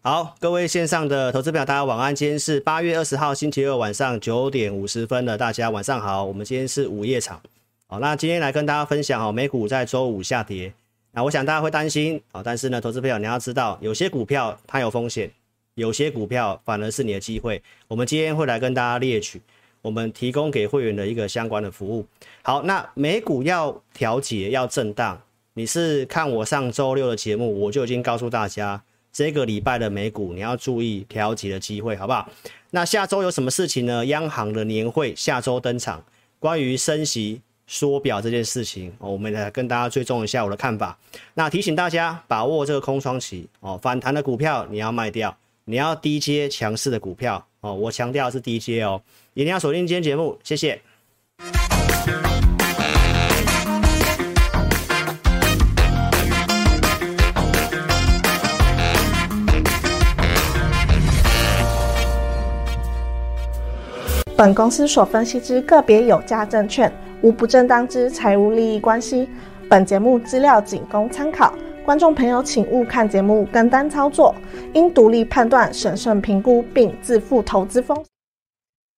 好，各位线上的投资朋友，大家晚安。今天是八月二十号星期二晚上九点五十分了，大家晚上好。我们今天是午夜场，好，那今天来跟大家分享哦，美股在周五下跌，那我想大家会担心啊，但是呢，投资朋友你要知道，有些股票它有风险，有些股票反而是你的机会。我们今天会来跟大家列举我们提供给会员的一个相关的服务。好，那美股要调节要震荡，你是看我上周六的节目，我就已经告诉大家。这个礼拜的美股你要注意调节的机会，好不好？那下周有什么事情呢？央行的年会下周登场，关于升息缩表这件事情，我们来跟大家追踪一下我的看法。那提醒大家把握这个空窗期哦，反弹的股票你要卖掉，你要低阶强势的股票哦。我强调是低阶哦，一定要锁定今天节目，谢谢。本公司所分析之个别有价证券，无不正当之财务利益关系。本节目资料仅供参考，观众朋友请勿看节目跟单操作，应独立判断、审慎评估并自负投资风险。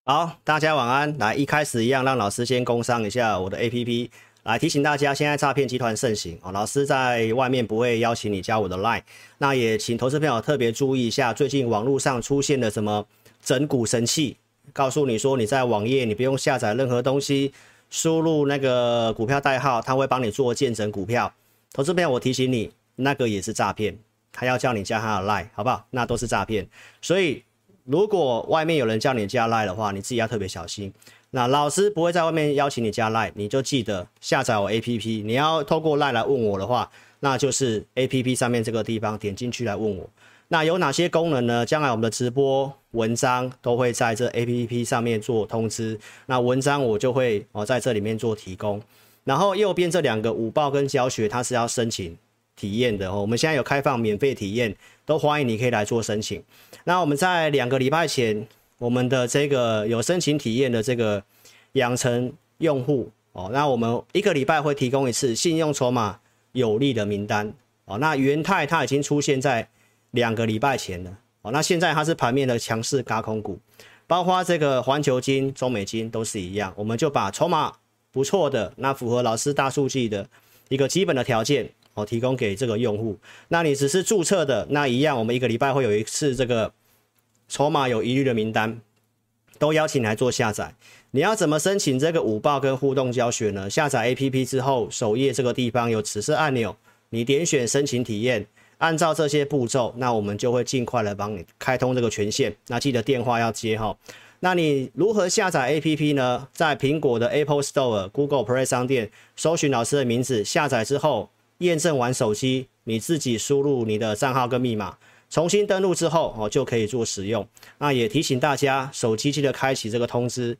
好，大家晚安。来，一开始一样，让老师先工商一下我的 APP，来提醒大家，现在诈骗集团盛行哦。老师在外面不会邀请你加我的 Line，那也请投资朋友特别注意一下，最近网络上出现了什么整股神器。告诉你说，你在网页你不用下载任何东西，输入那个股票代号，他会帮你做见证股票。投资朋友，我提醒你，那个也是诈骗，他要叫你加他的 Line，好不好？那都是诈骗。所以，如果外面有人叫你加 Line 的话，你自己要特别小心。那老师不会在外面邀请你加 Line，你就记得下载我 APP。你要透过 Line 来问我的话，那就是 APP 上面这个地方点进去来问我。那有哪些功能呢？将来我们的直播文章都会在这 APP 上面做通知。那文章我就会哦在这里面做提供。然后右边这两个午报跟教学，它是要申请体验的哦。我们现在有开放免费体验，都欢迎你可以来做申请。那我们在两个礼拜前，我们的这个有申请体验的这个养成用户哦，那我们一个礼拜会提供一次信用筹码有利的名单哦。那元泰它已经出现在。两个礼拜前的，哦，那现在它是盘面的强势高空股，包括这个环球金、中美金都是一样，我们就把筹码不错的，那符合老师大数据的一个基本的条件，哦，提供给这个用户。那你只是注册的，那一样，我们一个礼拜会有一次这个筹码有疑虑的名单，都邀请来做下载。你要怎么申请这个五报跟互动教学呢？下载 APP 之后，首页这个地方有紫色按钮，你点选申请体验。按照这些步骤，那我们就会尽快来帮你开通这个权限。那记得电话要接哈。那你如何下载 APP 呢？在苹果的 Apple Store、Google Play 商店搜寻老师的名字，下载之后验证完手机，你自己输入你的账号跟密码，重新登录之后哦就可以做使用。那也提醒大家，手机记得开启这个通知，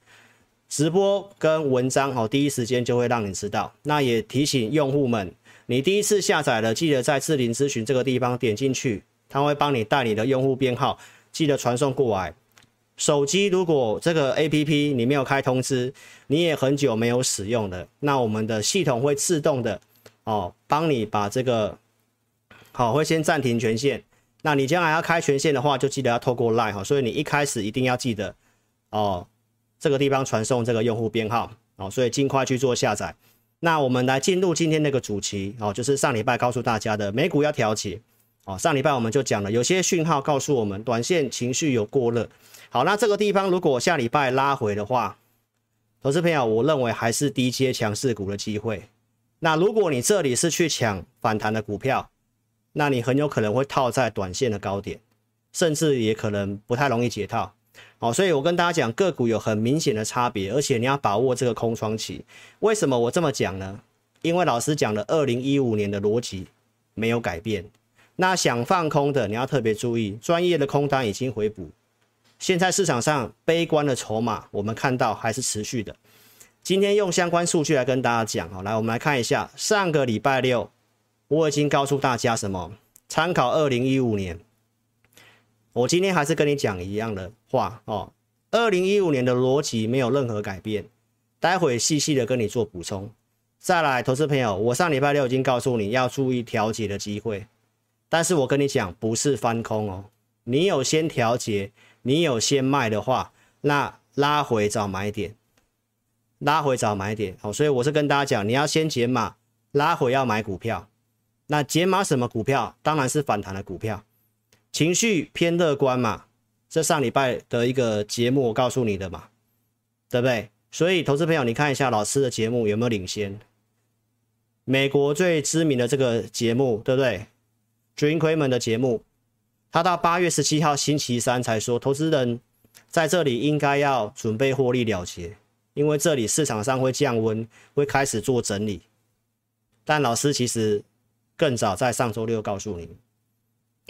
直播跟文章哦第一时间就会让你知道。那也提醒用户们。你第一次下载了，记得在智霖咨询这个地方点进去，他会帮你带你的用户编号，记得传送过来。手机如果这个 APP 你没有开通知，你也很久没有使用了，那我们的系统会自动的哦，帮你把这个好，会先暂停权限。那你将来要开权限的话，就记得要透过 LINE 哈，所以你一开始一定要记得哦，这个地方传送这个用户编号哦，所以尽快去做下载。那我们来进入今天那个主题哦，就是上礼拜告诉大家的美股要调节哦。上礼拜我们就讲了，有些讯号告诉我们短线情绪有过热。好，那这个地方如果下礼拜拉回的话，投资朋友，我认为还是低阶强势股的机会。那如果你这里是去抢反弹的股票，那你很有可能会套在短线的高点，甚至也可能不太容易解套。好，所以我跟大家讲，个股有很明显的差别，而且你要把握这个空窗期。为什么我这么讲呢？因为老师讲的二零一五年的逻辑没有改变。那想放空的，你要特别注意，专业的空单已经回补。现在市场上悲观的筹码，我们看到还是持续的。今天用相关数据来跟大家讲，好，来我们来看一下，上个礼拜六我已经告诉大家什么？参考二零一五年。我今天还是跟你讲一样的话哦，二零一五年的逻辑没有任何改变，待会细细的跟你做补充。再来，投资朋友，我上礼拜六已经告诉你要注意调节的机会，但是我跟你讲不是翻空哦，你有先调节，你有先卖的话，那拉回找买点，拉回找买点。好，所以我是跟大家讲，你要先减码，拉回要买股票。那减码什么股票？当然是反弹的股票，情绪偏乐观嘛。这上礼拜的一个节目我告诉你的嘛，对不对？所以投资朋友，你看一下老师的节目有没有领先？美国最知名的这个节目，对不对？Jim Cramer 的节目，他到八月十七号星期三才说，投资人在这里应该要准备获利了结，因为这里市场上会降温，会开始做整理。但老师其实更早在上周六告诉你，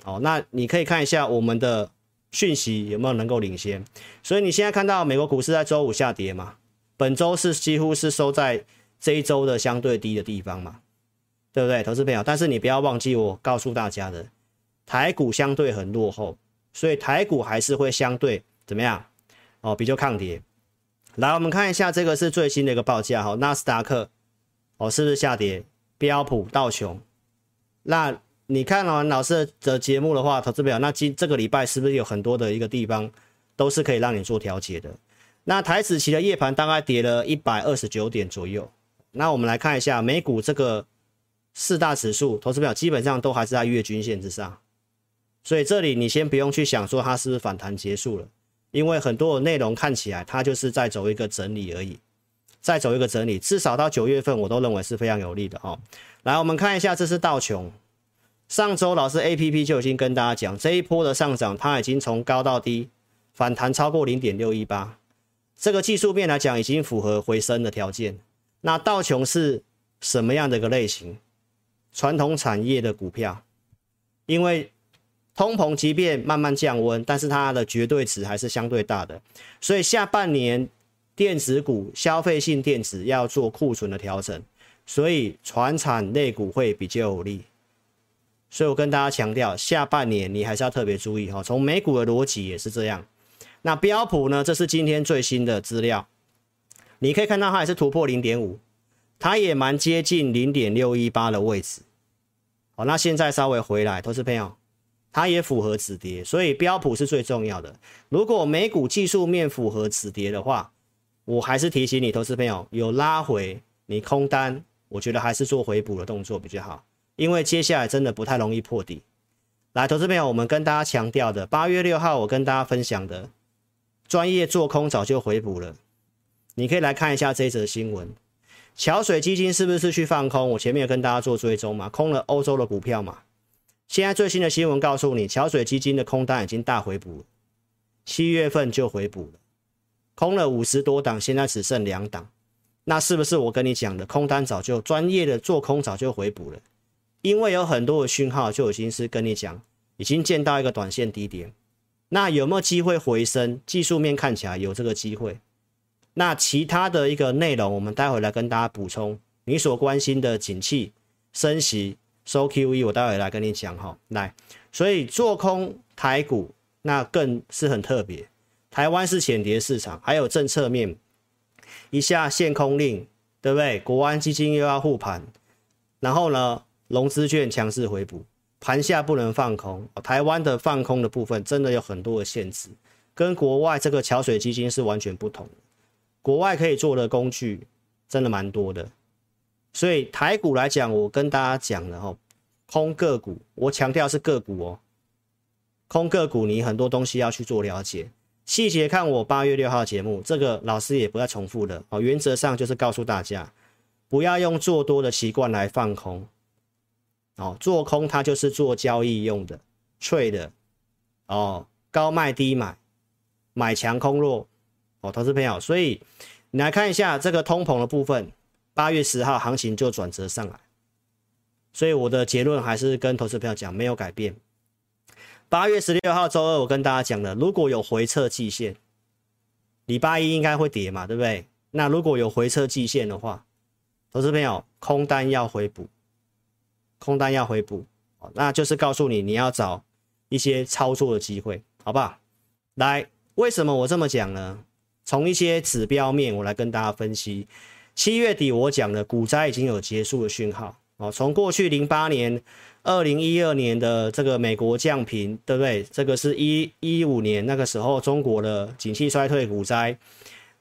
哦，那你可以看一下我们的讯息有没有能够领先。所以你现在看到美国股市在周五下跌嘛？本周是几乎是收在。这一周的相对低的地方嘛，对不对，投资朋友？但是你不要忘记我告诉大家的，台股相对很落后，所以台股还是会相对怎么样？哦，比较抗跌。来，我们看一下这个是最新的一个报价哈，纳斯达克哦是不是下跌？标普、道琼，那你看完老师的节目的话，投资表，那今这个礼拜是不是有很多的一个地方都是可以让你做调节的？那台子期的夜盘大概跌了一百二十九点左右。那我们来看一下美股这个四大指数，投资表基本上都还是在月均线之上，所以这里你先不用去想说它是不是反弹结束了，因为很多的内容看起来它就是在走一个整理而已，再走一个整理，至少到九月份我都认为是非常有利的哦。来，我们看一下，这是道琼，上周老师 APP 就已经跟大家讲，这一波的上涨它已经从高到低反弹超过零点六一八，这个技术面来讲已经符合回升的条件。那道琼是什么样的一个类型？传统产业的股票，因为通膨即便慢慢降温，但是它的绝对值还是相对大的，所以下半年电子股、消费性电子要做库存的调整，所以传产类股会比较有利。所以我跟大家强调，下半年你还是要特别注意哈。从美股的逻辑也是这样。那标普呢？这是今天最新的资料。你可以看到它也是突破零点五，它也蛮接近零点六一八的位置。好，那现在稍微回来，投资朋友，它也符合止跌，所以标普是最重要的。如果美股技术面符合止跌的话，我还是提醒你，投资朋友有拉回，你空单，我觉得还是做回补的动作比较好，因为接下来真的不太容易破底。来，投资朋友，我们跟大家强调的，八月六号我跟大家分享的，专业做空早就回补了。你可以来看一下这则新闻，桥水基金是不是去放空？我前面有跟大家做追踪嘛，空了欧洲的股票嘛。现在最新的新闻告诉你，桥水基金的空单已经大回补了，七月份就回补了，空了五十多档，现在只剩两档。那是不是我跟你讲的空单早就专业的做空早就回补了？因为有很多的讯号就已经是跟你讲，已经见到一个短线低点。那有没有机会回升？技术面看起来有这个机会。那其他的一个内容，我们待会来跟大家补充。你所关心的景气、升息、收 QE，我待会来跟你讲哈。来，所以做空台股那更是很特别。台湾是浅碟市场，还有政策面，一下限空令，对不对？国安基金又要护盘，然后呢，融资券强势回补，盘下不能放空。台湾的放空的部分真的有很多的限制，跟国外这个桥水基金是完全不同的。国外可以做的工具真的蛮多的，所以台股来讲，我跟大家讲了哈，空个股，我强调是个股哦，空个股你很多东西要去做了解，细节看我八月六号节目，这个老师也不再重复了哦，原则上就是告诉大家，不要用做多的习惯来放空，哦，做空它就是做交易用的，trade 的，哦，高卖低买，买强空弱。哦，投资朋友，所以你来看一下这个通膨的部分，八月十号行情就转折上来，所以我的结论还是跟投资朋友讲没有改变。八月十六号周二，我跟大家讲了，如果有回撤季线，礼拜一应该会跌嘛，对不对？那如果有回撤季线的话，投资朋友空单要回补，空单要回补，那就是告诉你你要找一些操作的机会，好不好？来，为什么我这么讲呢？从一些指标面，我来跟大家分析。七月底我讲的股灾已经有结束的讯号哦。从过去零八年二零一二年的这个美国降频，对不对？这个是一一五年那个时候中国的景气衰退股灾，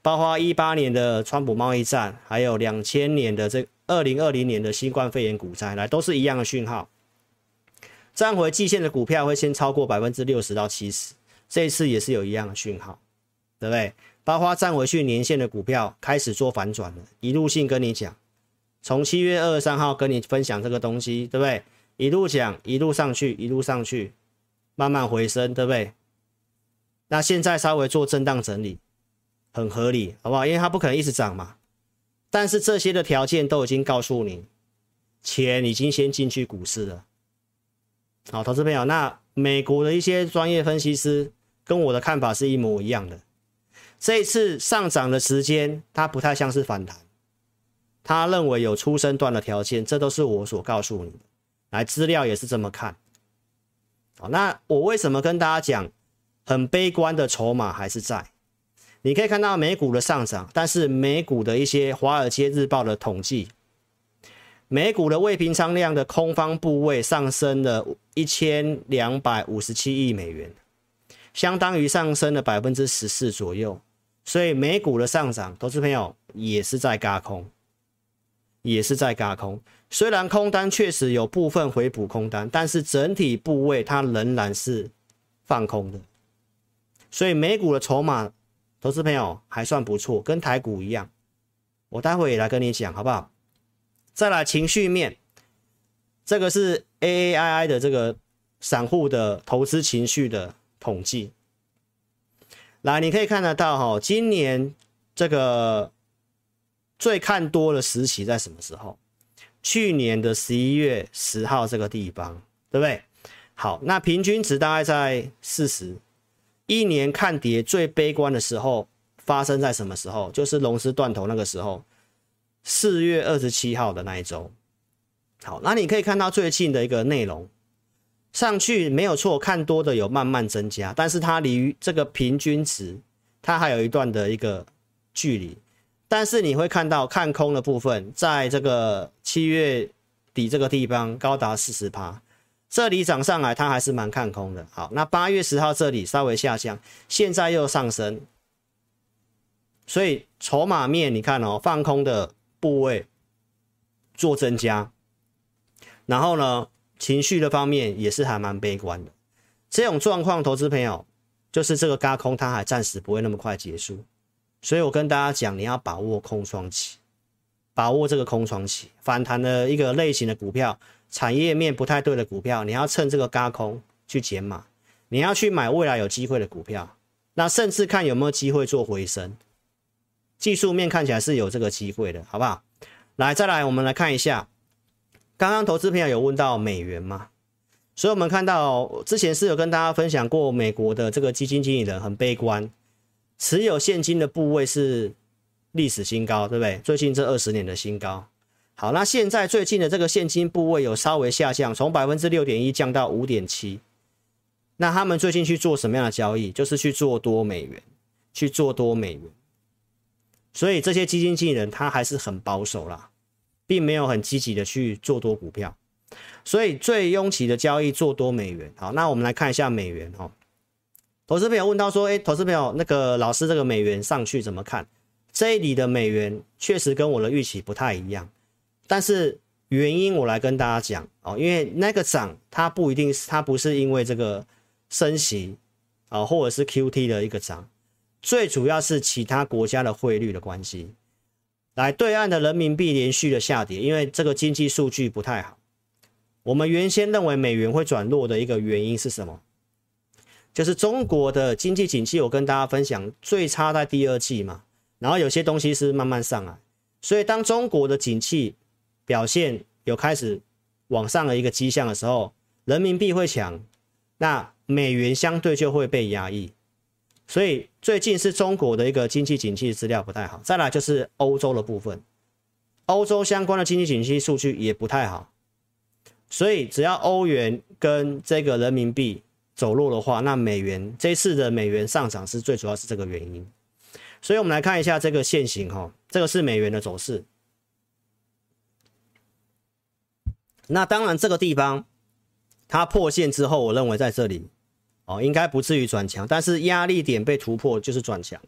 包括一八年的川普贸易战，还有两千年的这二零二零年的新冠肺炎股灾，来都是一样的讯号。站回季线的股票会先超过百分之六十到七十，这一次也是有一样的讯号，对不对？包括站回去年线的股票开始做反转了，一路性跟你讲，从七月二十三号跟你分享这个东西，对不对？一路讲，一路上去，一路上去，慢慢回升，对不对？那现在稍微做震荡整理，很合理，好不好？因为它不可能一直涨嘛。但是这些的条件都已经告诉你，钱已经先进去股市了。好，投资朋友，那美国的一些专业分析师跟我的看法是一模一样的。这一次上涨的时间，它不太像是反弹，他认为有出生段的条件，这都是我所告诉你的。来，资料也是这么看。好，那我为什么跟大家讲很悲观的筹码还是在？你可以看到美股的上涨，但是美股的一些《华尔街日报》的统计，美股的未平仓量的空方部位上升了一千两百五十七亿美元，相当于上升了百分之十四左右。所以美股的上涨，投资朋友也是在轧空，也是在轧空。虽然空单确实有部分回补空单，但是整体部位它仍然是放空的。所以美股的筹码，投资朋友还算不错，跟台股一样。我待会也来跟你讲，好不好？再来情绪面，这个是 AAII 的这个散户的投资情绪的统计。来，你可以看得到哈，今年这个最看多的时期在什么时候？去年的十一月十号这个地方，对不对？好，那平均值大概在四十。一年看跌最悲观的时候发生在什么时候？就是龙狮断头那个时候，四月二十七号的那一周。好，那你可以看到最近的一个内容，上去没有错，看多的有慢慢增加，但是它离这个平均值，它还有一段的一个距离。但是你会看到看空的部分，在这个七月底这个地方高达四十趴，这里涨上来它还是蛮看空的。好，那八月十号这里稍微下降，现在又上升，所以筹码面你看哦，放空的部位做增加，然后呢，情绪的方面也是还蛮悲观的。这种状况，投资朋友就是这个轧空它还暂时不会那么快结束。所以我跟大家讲，你要把握空窗期，把握这个空窗期反弹的一个类型的股票，产业面不太对的股票，你要趁这个轧空去减码，你要去买未来有机会的股票，那甚至看有没有机会做回升，技术面看起来是有这个机会的，好不好？来，再来，我们来看一下，刚刚投资朋友有问到美元嘛？所以我们看到之前是有跟大家分享过，美国的这个基金经理人很悲观。持有现金的部位是历史新高，对不对？最近这二十年的新高。好，那现在最近的这个现金部位有稍微下降，从百分之六点一降到五点七。那他们最近去做什么样的交易？就是去做多美元，去做多美元。所以这些基金经理人他还是很保守啦，并没有很积极的去做多股票。所以最拥挤的交易做多美元。好，那我们来看一下美元哈。投资朋友问到说：“哎，投资朋友，那个老师，这个美元上去怎么看？这里的美元确实跟我的预期不太一样，但是原因我来跟大家讲哦，因为那个涨它不一定是，它不是因为这个升息啊，或者是 QT 的一个涨，最主要是其他国家的汇率的关系。来，对岸的人民币连续的下跌，因为这个经济数据不太好。我们原先认为美元会转弱的一个原因是什么？”就是中国的经济景气，我跟大家分享，最差在第二季嘛，然后有些东西是慢慢上来，所以当中国的景气表现有开始往上的一个迹象的时候，人民币会强，那美元相对就会被压抑，所以最近是中国的一个经济景气资料不太好，再来就是欧洲的部分，欧洲相关的经济景气数据也不太好，所以只要欧元跟这个人民币。走弱的话，那美元这次的美元上涨是最主要是这个原因，所以我们来看一下这个线型哈，这个是美元的走势。那当然这个地方它破线之后，我认为在这里哦，应该不至于转强，但是压力点被突破就是转强。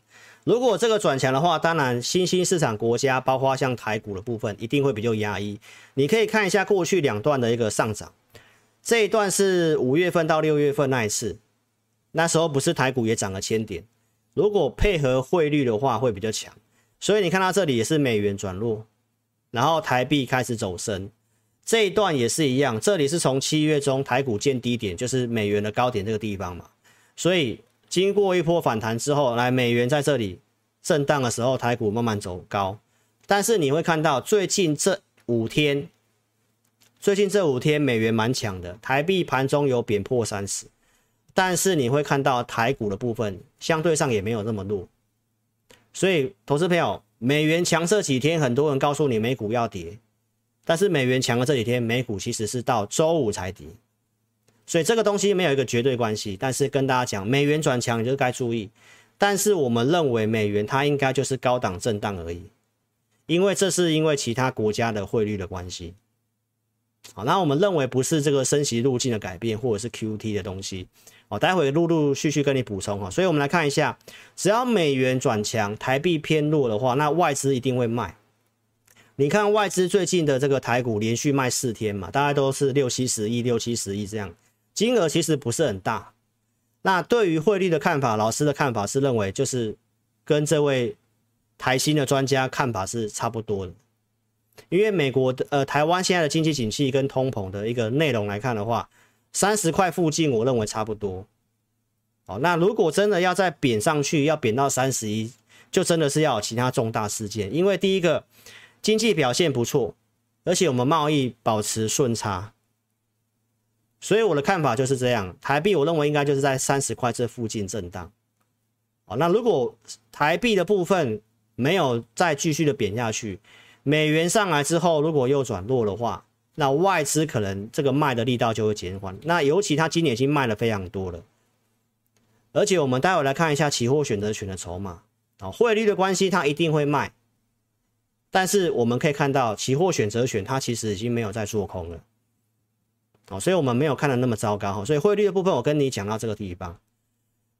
如果这个转强的话，当然新兴市场国家，包括像台股的部分，一定会比较压抑。你可以看一下过去两段的一个上涨，这一段是五月份到六月份那一次，那时候不是台股也涨了千点，如果配合汇率的话会比较强。所以你看到这里也是美元转弱，然后台币开始走升，这一段也是一样，这里是从七月中台股见低点，就是美元的高点这个地方嘛，所以。经过一波反弹之后，来美元在这里震荡的时候，台股慢慢走高。但是你会看到最近这五天，最近这五天美元蛮强的，台币盘中有贬破三十。但是你会看到台股的部分相对上也没有那么弱。所以投资朋友，美元强这几天，很多人告诉你美股要跌，但是美元强的这几天，美股其实是到周五才跌。所以这个东西没有一个绝对关系，但是跟大家讲，美元转强你就该注意。但是我们认为美元它应该就是高档震荡而已，因为这是因为其他国家的汇率的关系。好，那我们认为不是这个升息路径的改变，或者是 QT 的东西。好，待会陆陆续续跟你补充哈。所以我们来看一下，只要美元转强，台币偏弱的话，那外资一定会卖。你看外资最近的这个台股连续卖四天嘛，大概都是六七十亿、六七十亿这样。金额其实不是很大，那对于汇率的看法，老师的看法是认为就是跟这位台新的专家看法是差不多的，因为美国的呃台湾现在的经济景气跟通膨的一个内容来看的话，三十块附近我认为差不多。哦，那如果真的要再贬上去，要贬到三十一，就真的是要有其他重大事件，因为第一个经济表现不错，而且我们贸易保持顺差。所以我的看法就是这样，台币我认为应该就是在三十块这附近震荡。哦，那如果台币的部分没有再继续的贬下去，美元上来之后，如果又转弱的话，那外资可能这个卖的力道就会减缓。那尤其他今年已经卖了非常多了，而且我们待会来看一下期货选择权的筹码啊，汇率的关系它一定会卖，但是我们可以看到期货选择权它其实已经没有在做空了。哦，所以我们没有看的那么糟糕哈，所以汇率的部分我跟你讲到这个地方，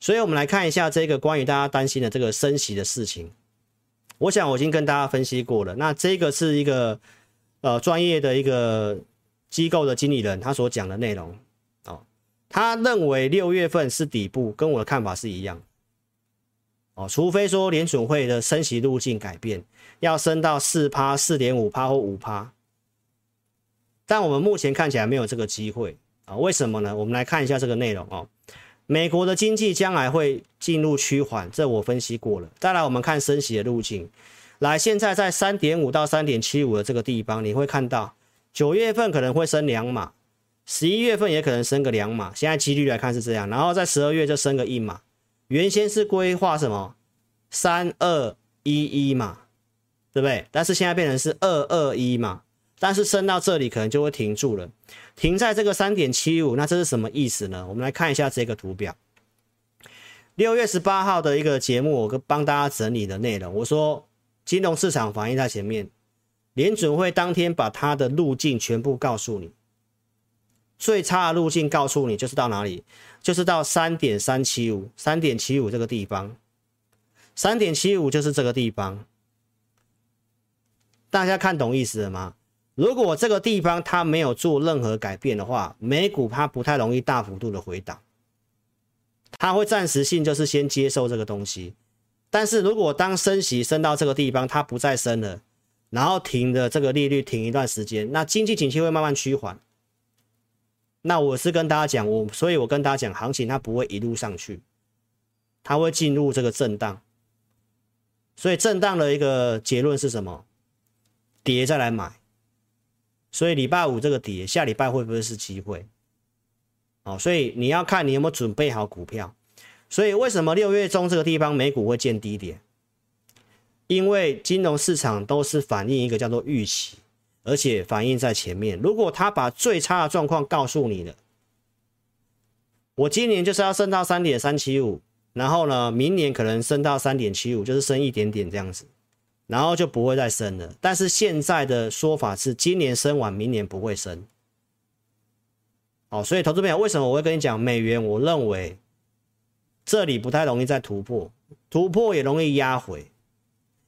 所以我们来看一下这个关于大家担心的这个升息的事情。我想我已经跟大家分析过了，那这个是一个呃专业的一个机构的经理人他所讲的内容哦，他认为六月份是底部，跟我的看法是一样哦，除非说联准会的升息路径改变，要升到四趴、四点五趴或五趴。但我们目前看起来没有这个机会啊？为什么呢？我们来看一下这个内容哦。美国的经济将来会进入趋缓，这我分析过了。再来，我们看升息的路径。来，现在在三点五到三点七五的这个地方，你会看到九月份可能会升两码，十一月份也可能升个两码。现在几率来看是这样，然后在十二月就升个一码。原先是规划什么三二一一嘛，对不对？但是现在变成是二二一嘛。但是升到这里可能就会停住了，停在这个三点七五，那这是什么意思呢？我们来看一下这个图表。六月十八号的一个节目，我帮大家整理的内容，我说金融市场反应在前面，联准会当天把它的路径全部告诉你，最差的路径告诉你就是到哪里，就是到三点三七五，三点七五这个地方，三点七五就是这个地方，大家看懂意思了吗？如果这个地方它没有做任何改变的话，美股它不太容易大幅度的回档，它会暂时性就是先接受这个东西。但是如果当升息升到这个地方，它不再升了，然后停的这个利率停一段时间，那经济景气会慢慢趋缓。那我是跟大家讲，我所以我跟大家讲，行情它不会一路上去，它会进入这个震荡。所以震荡的一个结论是什么？跌再来买。所以礼拜五这个跌，下礼拜会不会是机会？哦，所以你要看你有没有准备好股票。所以为什么六月中这个地方美股会见低点？因为金融市场都是反映一个叫做预期，而且反映在前面。如果他把最差的状况告诉你了，我今年就是要升到三点三七五，然后呢，明年可能升到三点七五，就是升一点点这样子。然后就不会再升了，但是现在的说法是，今年升完，明年不会升。好，所以投资朋友，为什么我会跟你讲美元？我认为这里不太容易再突破，突破也容易压回，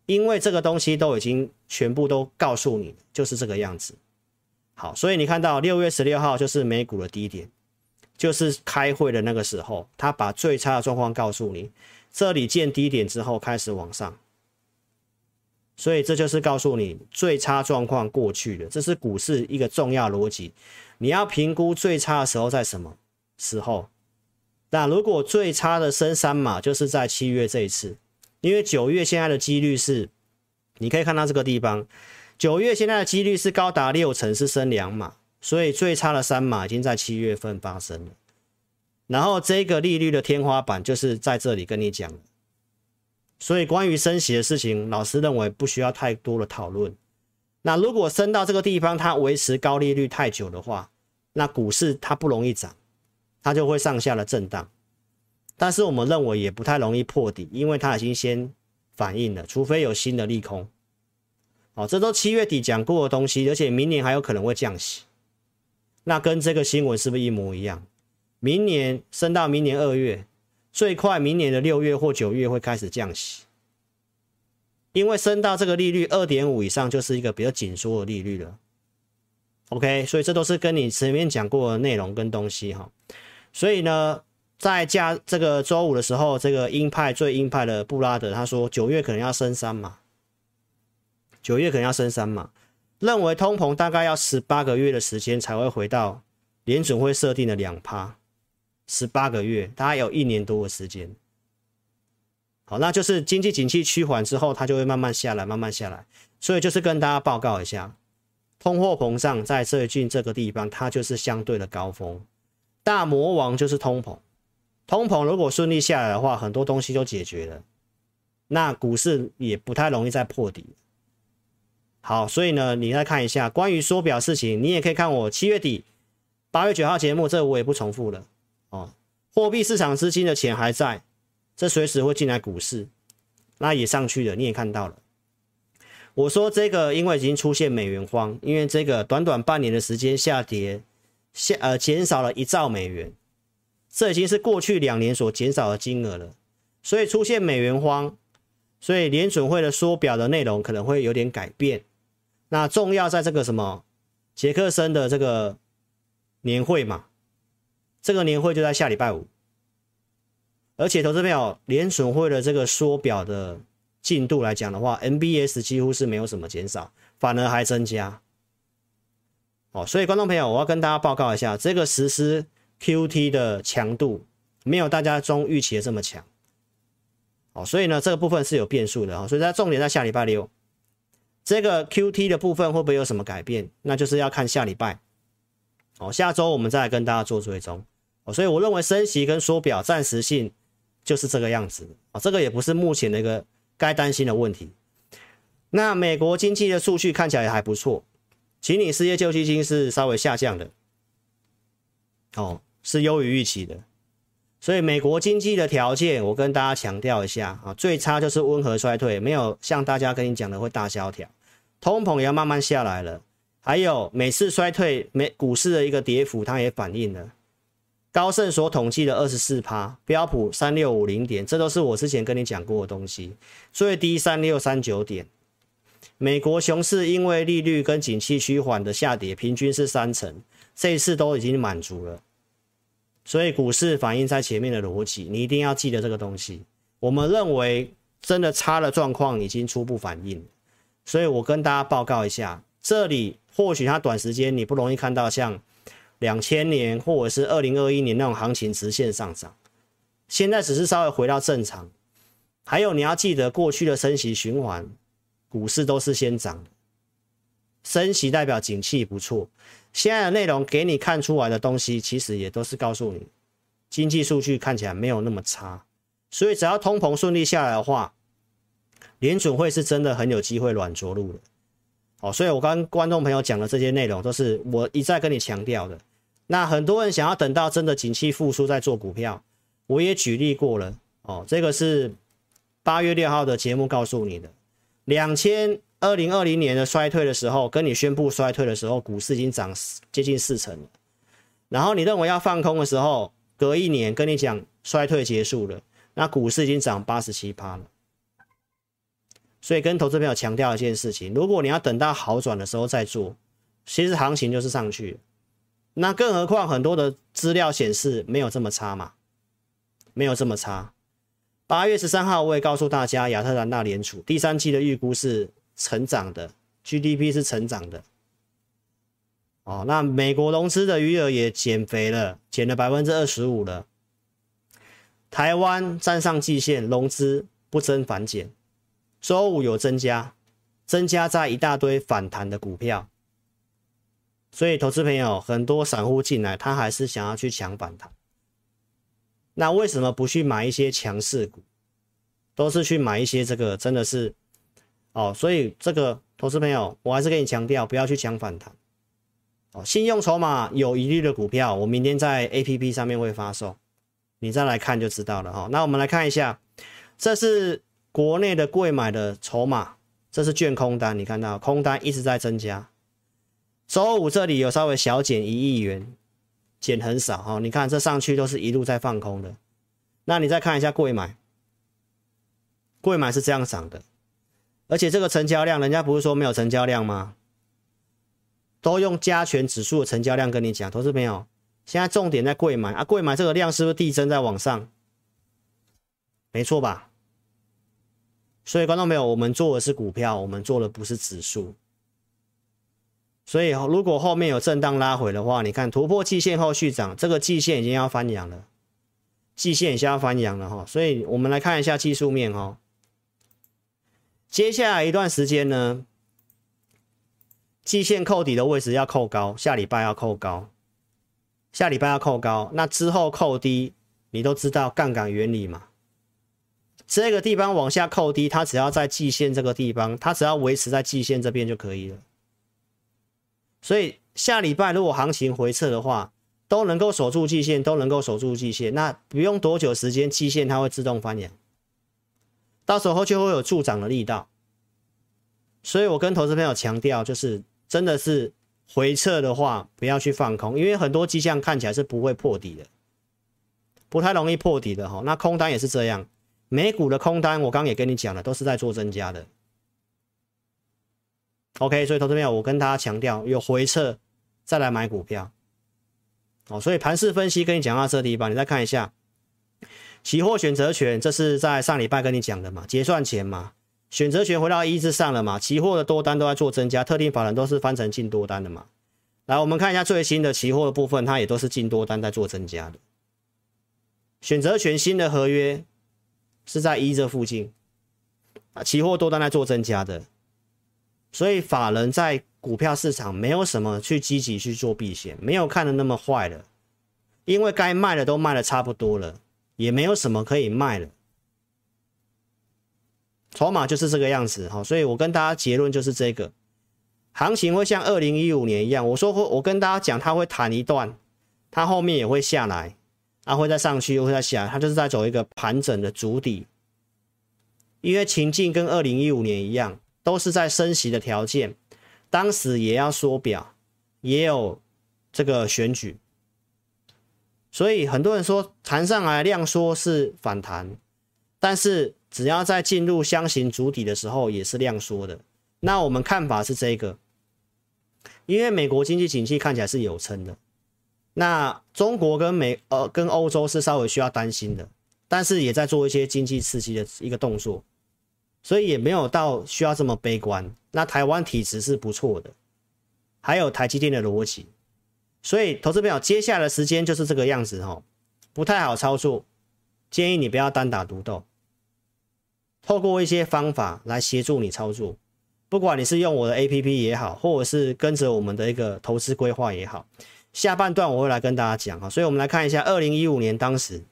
因为这个东西都已经全部都告诉你，就是这个样子。好，所以你看到六月十六号就是美股的低点，就是开会的那个时候，他把最差的状况告诉你，这里见低点之后开始往上。所以这就是告诉你最差状况过去了，这是股市一个重要逻辑。你要评估最差的时候在什么时候？那如果最差的升三码，就是在七月这一次，因为九月现在的几率是，你可以看到这个地方，九月现在的几率是高达六成是升两码，所以最差的三码已经在七月份发生了。然后这个利率的天花板就是在这里跟你讲。所以关于升息的事情，老师认为不需要太多的讨论。那如果升到这个地方，它维持高利率太久的话，那股市它不容易涨，它就会上下的震荡。但是我们认为也不太容易破底，因为它已经先反应了，除非有新的利空。哦，这都七月底讲过的东西，而且明年还有可能会降息。那跟这个新闻是不是一模一样？明年升到明年二月。最快明年的六月或九月会开始降息，因为升到这个利率二点五以上就是一个比较紧缩的利率了。OK，所以这都是跟你前面讲过的内容跟东西哈。所以呢，在假这个周五的时候，这个鹰派最鹰派的布拉德他说九月可能要升三码，九月可能要升三码，认为通膨大概要十八个月的时间才会回到联准会设定的两趴。十八个月，大概有一年多的时间。好，那就是经济景气趋缓之后，它就会慢慢下来，慢慢下来。所以就是跟大家报告一下，通货膨胀在最近这个地方，它就是相对的高峰。大魔王就是通膨，通膨如果顺利下来的话，很多东西都解决了，那股市也不太容易再破底。好，所以呢，你再看一下关于缩表事情，你也可以看我七月底八月九号节目，这我也不重复了。哦，货币市场资金的钱还在，这随时会进来股市，那也上去了，你也看到了。我说这个，因为已经出现美元荒，因为这个短短半年的时间下跌，下呃减少了一兆美元，这已经是过去两年所减少的金额了，所以出现美元荒，所以联准会的缩表的内容可能会有点改变。那重要在这个什么，杰克森的这个年会嘛。这个年会就在下礼拜五，而且投资朋友，联准会的这个缩表的进度来讲的话，MBS 几乎是没有什么减少，反而还增加。哦，所以观众朋友，我要跟大家报告一下，这个实施 QT 的强度没有大家中预期的这么强。哦，所以呢，这个部分是有变数的啊，所以它重点在下礼拜六，这个 QT 的部分会不会有什么改变？那就是要看下礼拜。哦，下周我们再来跟大家做追踪。哦，所以我认为升息跟缩表暂时性就是这个样子啊，这个也不是目前的一个该担心的问题。那美国经济的数据看起来也还不错，请你失业救济金是稍微下降的，哦，是优于预期的。所以美国经济的条件，我跟大家强调一下啊，最差就是温和衰退，没有像大家跟你讲的会大萧条，通膨也要慢慢下来了。还有每次衰退，美股市的一个跌幅，它也反映了。高盛所统计的二十四趴，标普三六五零点，这都是我之前跟你讲过的东西。最低三六三九点。美国熊市因为利率跟景气趋缓的下跌，平均是三成，这一次都已经满足了。所以股市反映在前面的逻辑，你一定要记得这个东西。我们认为真的差的状况已经初步反映，所以我跟大家报告一下，这里或许它短时间你不容易看到像。两千年或者是二零二一年那种行情直线上涨，现在只是稍微回到正常。还有你要记得，过去的升息循环，股市都是先涨的。升息代表景气不错，现在的内容给你看出来的东西，其实也都是告诉你，经济数据看起来没有那么差。所以只要通膨顺利下来的话，联准会是真的很有机会软着陆的。哦，所以我刚观众朋友讲的这些内容，都是我一再跟你强调的。那很多人想要等到真的景气复苏再做股票，我也举例过了。哦，这个是八月六号的节目告诉你的。两千二零二零年的衰退的时候，跟你宣布衰退的时候，股市已经涨接近四成了。然后你认为要放空的时候，隔一年跟你讲衰退结束了，那股市已经涨八十七趴了。所以跟投资朋友强调一件事情：如果你要等到好转的时候再做，其实行情就是上去。那更何况很多的资料显示没有这么差嘛，没有这么差。八月十三号我也告诉大家，亚特兰大联储第三季的预估是成长的，GDP 是成长的。哦，那美国融资的余额也减肥了，减了百分之二十五了。台湾站上季线，融资不增反减，周五有增加，增加在一大堆反弹的股票。所以，投资朋友很多散户进来，他还是想要去抢反弹。那为什么不去买一些强势股，都是去买一些这个真的是哦？所以这个投资朋友，我还是跟你强调，不要去抢反弹。哦，信用筹码有疑虑的股票，我明天在 APP 上面会发售，你再来看就知道了哈。那我们来看一下，这是国内的柜买的筹码，这是券空单，你看到空单一直在增加。周五这里有稍微小减一亿元，减很少哈。你看这上去都是一路在放空的。那你再看一下柜买，柜买是这样涨的，而且这个成交量，人家不是说没有成交量吗？都用加权指数的成交量跟你讲，投资朋友，现在重点在柜买啊，柜买这个量是不是递增在往上？没错吧？所以观众朋友，我们做的是股票，我们做的不是指数。所以如果后面有震荡拉回的话，你看突破季线后续涨，这个季线已经要翻阳了，季线已经要翻阳了哈。所以我们来看一下技术面哈，接下来一段时间呢。季线扣底的位置要扣高，下礼拜要扣高，下礼拜要扣高，那之后扣低，你都知道杠杆原理嘛？这个地方往下扣低，它只要在季线这个地方，它只要维持在季线这边就可以了。所以下礼拜如果行情回撤的话，都能够守住季线，都能够守住季线，那不用多久时间，季线它会自动翻阳，到时候就会有助涨的力道。所以我跟投资朋友强调，就是。真的是回撤的话，不要去放空，因为很多迹象看起来是不会破底的，不太容易破底的哈。那空单也是这样，美股的空单我刚刚也跟你讲了，都是在做增加的。OK，所以投资朋友，我跟大家强调，有回撤再来买股票。哦，所以盘势分析跟你讲到这地方，你再看一下期货选择权，这是在上礼拜跟你讲的嘛，结算前嘛。选择权回到一之上了嘛？期货的多单都在做增加，特定法人都是翻成净多单的嘛？来，我们看一下最新的期货的部分，它也都是净多单在做增加的。选择权新的合约是在一这附近啊，期货多单在做增加的，所以法人在股票市场没有什么去积极去做避险，没有看的那么坏了，因为该卖的都卖的差不多了，也没有什么可以卖了。筹码就是这个样子哈，所以我跟大家结论就是这个，行情会像二零一五年一样，我说会我跟大家讲，它会弹一段，它后面也会下来，它会再上去又会再下来，它就是在走一个盘整的筑底，因为情境跟二零一五年一样，都是在升息的条件，当时也要缩表，也有这个选举，所以很多人说弹上来量缩是反弹，但是。只要在进入箱型主底的时候，也是量缩的。那我们看法是这个，因为美国经济景气看起来是有撑的，那中国跟美呃跟欧洲是稍微需要担心的，但是也在做一些经济刺激的一个动作，所以也没有到需要这么悲观。那台湾体质是不错的，还有台积电的逻辑，所以投资朋友接下来的时间就是这个样子哦，不太好操作，建议你不要单打独斗。透过一些方法来协助你操作，不管你是用我的 APP 也好，或者是跟着我们的一个投资规划也好，下半段我会来跟大家讲哈。所以，我们来看一下二零一五年当时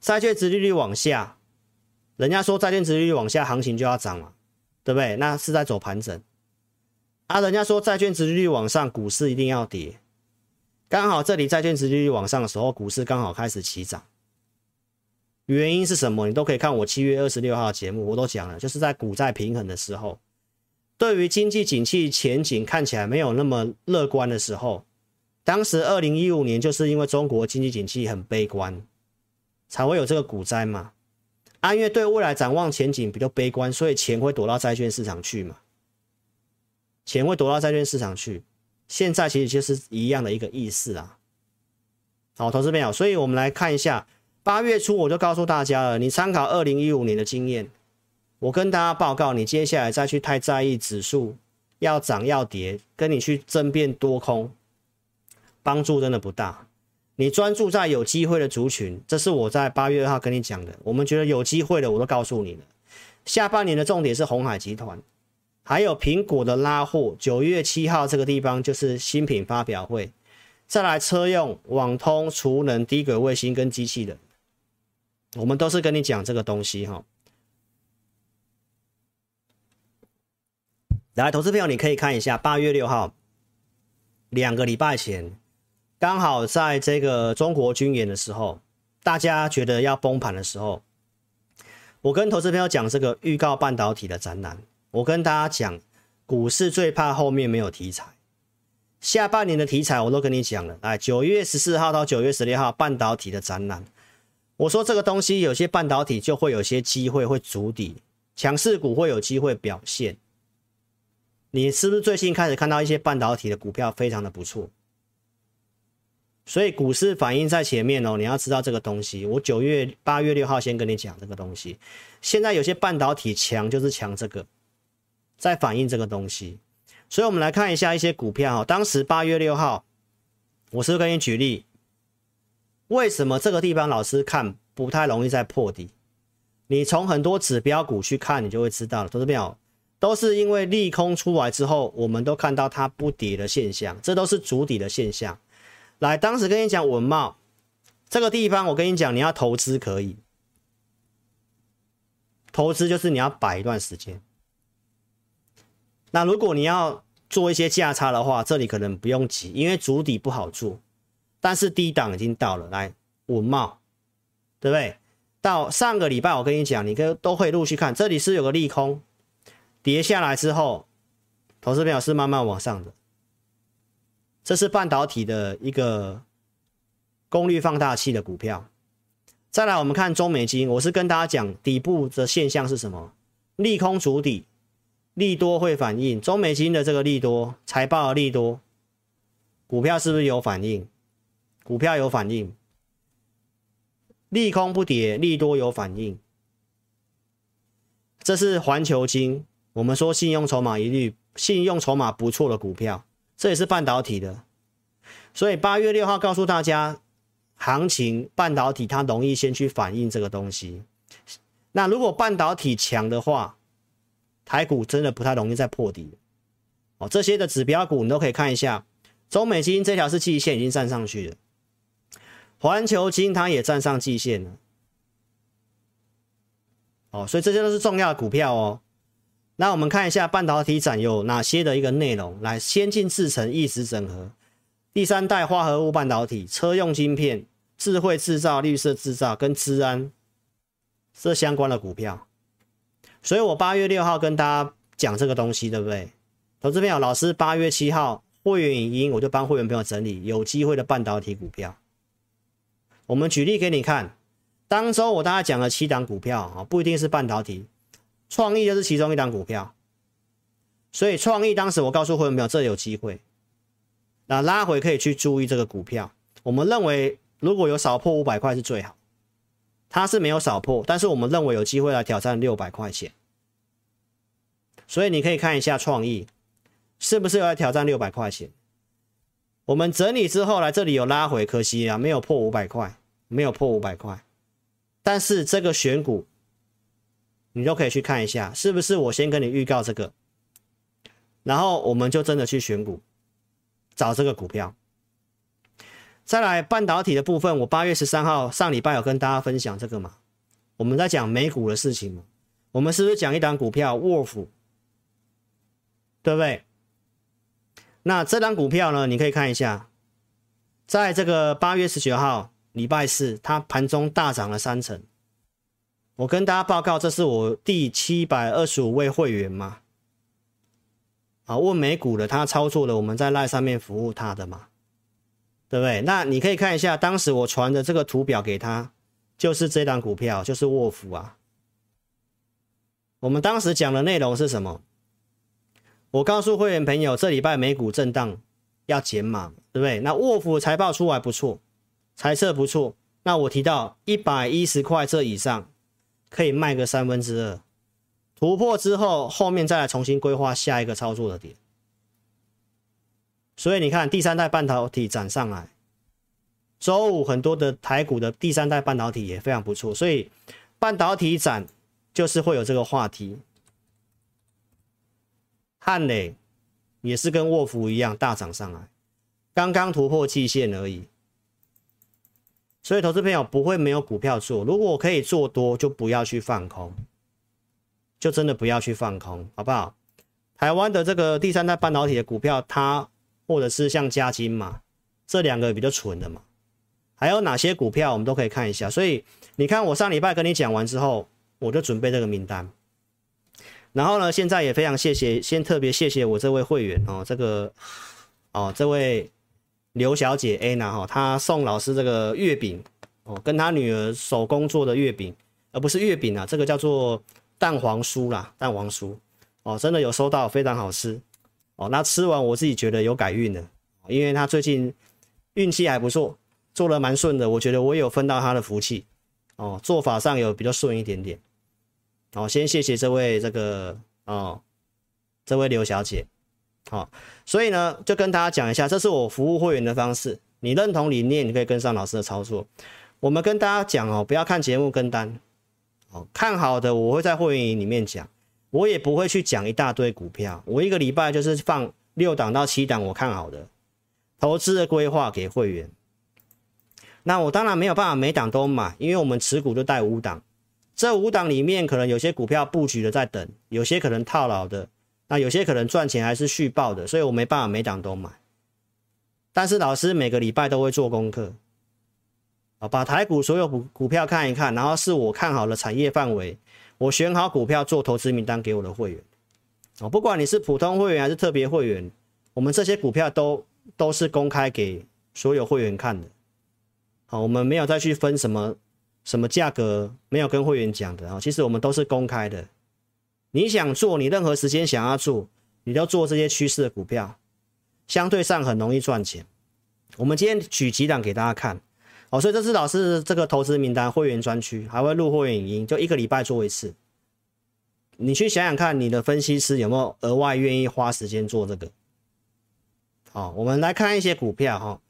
债券殖利率往下，人家说债券殖利率往下，行情就要涨嘛，对不对？那是在走盘整啊。人家说债券殖利率往上，股市一定要跌。刚好这里债券殖利率往上的时候，股市刚好开始起涨。原因是什么？你都可以看我七月二十六号的节目，我都讲了，就是在股债平衡的时候，对于经济景气前景看起来没有那么乐观的时候，当时二零一五年就是因为中国经济景气很悲观，才会有这个股灾嘛。啊，因为对未来展望前景比较悲观，所以钱会躲到债券市场去嘛。钱会躲到债券市场去，现在其实就是一样的一个意思啊。好，投资朋友，所以我们来看一下，八月初我就告诉大家了，你参考二零一五年的经验，我跟大家报告，你接下来再去太在意指数要涨要跌，跟你去争辩多空，帮助真的不大。你专注在有机会的族群，这是我在八月二号跟你讲的。我们觉得有机会的，我都告诉你了。下半年的重点是鸿海集团，还有苹果的拉货。九月七号这个地方就是新品发表会，再来车用、网通、储能、低轨卫星跟机器人，我们都是跟你讲这个东西哈。来，投资朋友，你可以看一下八月六号，两个礼拜前。刚好在这个中国军演的时候，大家觉得要崩盘的时候，我跟投资朋友讲这个预告半导体的展览。我跟大家讲，股市最怕后面没有题材，下半年的题材我都跟你讲了。来，九月十四号到九月十六号半导体的展览，我说这个东西有些半导体就会有些机会会筑底，强势股会有机会表现。你是不是最近开始看到一些半导体的股票非常的不错？所以股市反应在前面哦，你要知道这个东西。我九月八月六号先跟你讲这个东西。现在有些半导体强就是强这个，在反映这个东西。所以我们来看一下一些股票哈。当时八月六号，我是不是跟你举例，为什么这个地方老师看不太容易再破底？你从很多指标股去看，你就会知道了。投资朋友，都是因为利空出来之后，我们都看到它不跌的现象，这都是筑底的现象。来，当时跟你讲文茂这个地方，我跟你讲，你要投资可以，投资就是你要摆一段时间。那如果你要做一些价差的话，这里可能不用急，因为主底不好做，但是低档已经到了，来稳懋，对不对？到上个礼拜我跟你讲，你跟都会陆续看，这里是有个利空，跌下来之后，投资票是慢慢往上的。这是半导体的一个功率放大器的股票。再来，我们看中美金，我是跟大家讲底部的现象是什么？利空主底，利多会反应。中美晶的这个利多，财报的利多，股票是不是有反应？股票有反应，利空不跌，利多有反应。这是环球晶，我们说信用筹码一律，信用筹码不错的股票。这也是半导体的，所以八月六号告诉大家，行情半导体它容易先去反映这个东西。那如果半导体强的话，台股真的不太容易再破底。哦，这些的指标股你都可以看一下，中美金这条是季线已经站上去了，环球金它也站上季线了。哦，所以这些都是重要的股票哦。那我们看一下半导体展有哪些的一个内容，来，先进制程、异质整合、第三代化合物半导体、车用晶片、智慧制造、绿色制造跟资安这相关的股票。所以我八月六号跟大家讲这个东西，对不对？投资朋友，老师八月七号会员影音，我就帮会员朋友整理有机会的半导体股票。我们举例给你看，当周我大概讲了七档股票啊，不一定是半导体。创意就是其中一档股票，所以创意当时我告诉会员朋友，这有机会，那拉回可以去注意这个股票。我们认为如果有少破五百块是最好，它是没有少破，但是我们认为有机会来挑战六百块钱，所以你可以看一下创意是不是要来挑战六百块钱。我们整理之后来这里有拉回，可惜啊，没有破五百块，没有破五百块，但是这个选股。你都可以去看一下，是不是我先跟你预告这个，然后我们就真的去选股，找这个股票。再来半导体的部分，我八月十三号上礼拜有跟大家分享这个嘛？我们在讲美股的事情嘛？我们是不是讲一档股票沃尔夫，对不对？那这档股票呢，你可以看一下，在这个八月十九号礼拜四，它盘中大涨了三成。我跟大家报告，这是我第七百二十五位会员嘛？啊，问美股的他操作了，我们在 LINE 上面服务他的嘛？对不对？那你可以看一下，当时我传的这个图表给他，就是这档股票，就是沃福啊。我们当时讲的内容是什么？我告诉会员朋友，这礼拜美股震荡要减码，对不对？那沃福财报出来不错，财测不错。那我提到一百一十块这以上，可以卖个三分之二，突破之后，后面再来重新规划下一个操作的点。所以你看，第三代半导体涨上来，周五很多的台股的第三代半导体也非常不错，所以半导体涨就是会有这个话题。汉磊也是跟沃福一样大涨上来，刚刚突破季线而已。所以，投资朋友不会没有股票做。如果我可以做多，就不要去放空，就真的不要去放空，好不好？台湾的这个第三代半导体的股票，它或者是像嘉金嘛，这两个比较纯的嘛。还有哪些股票，我们都可以看一下。所以，你看我上礼拜跟你讲完之后，我就准备这个名单。然后呢，现在也非常谢谢，先特别谢谢我这位会员哦，这个哦，这位。刘小姐 Anna 哈，她送老师这个月饼哦，跟她女儿手工做的月饼，而不是月饼啊，这个叫做蛋黄酥啦，蛋黄酥哦，真的有收到，非常好吃哦。那吃完我自己觉得有改运了，因为他最近运气还不错，做的蛮顺的，我觉得我也有分到他的福气哦，做法上有比较顺一点点。好，先谢谢这位这个哦，这位刘小姐。好，所以呢，就跟大家讲一下，这是我服务会员的方式。你认同理念，你可以跟上老师的操作。我们跟大家讲哦，不要看节目跟单。哦，看好的我会在会员营里面讲，我也不会去讲一大堆股票。我一个礼拜就是放六档到七档我看好的投资的规划给会员。那我当然没有办法每档都买，因为我们持股就带五档，这五档里面可能有些股票布局的在等，有些可能套牢的。那有些可能赚钱还是续报的，所以我没办法每档都买。但是老师每个礼拜都会做功课，啊，把台股所有股股票看一看，然后是我看好的产业范围，我选好股票做投资名单给我的会员。啊，不管你是普通会员还是特别会员，我们这些股票都都是公开给所有会员看的。好，我们没有再去分什么什么价格，没有跟会员讲的啊，其实我们都是公开的。你想做，你任何时间想要做，你都做这些趋势的股票，相对上很容易赚钱。我们今天举几档给大家看，哦，所以这次老师这个投资名单会员专区，还会录会员影音，就一个礼拜做一次。你去想想看，你的分析师有没有额外愿意花时间做这个？好，我们来看一些股票哈，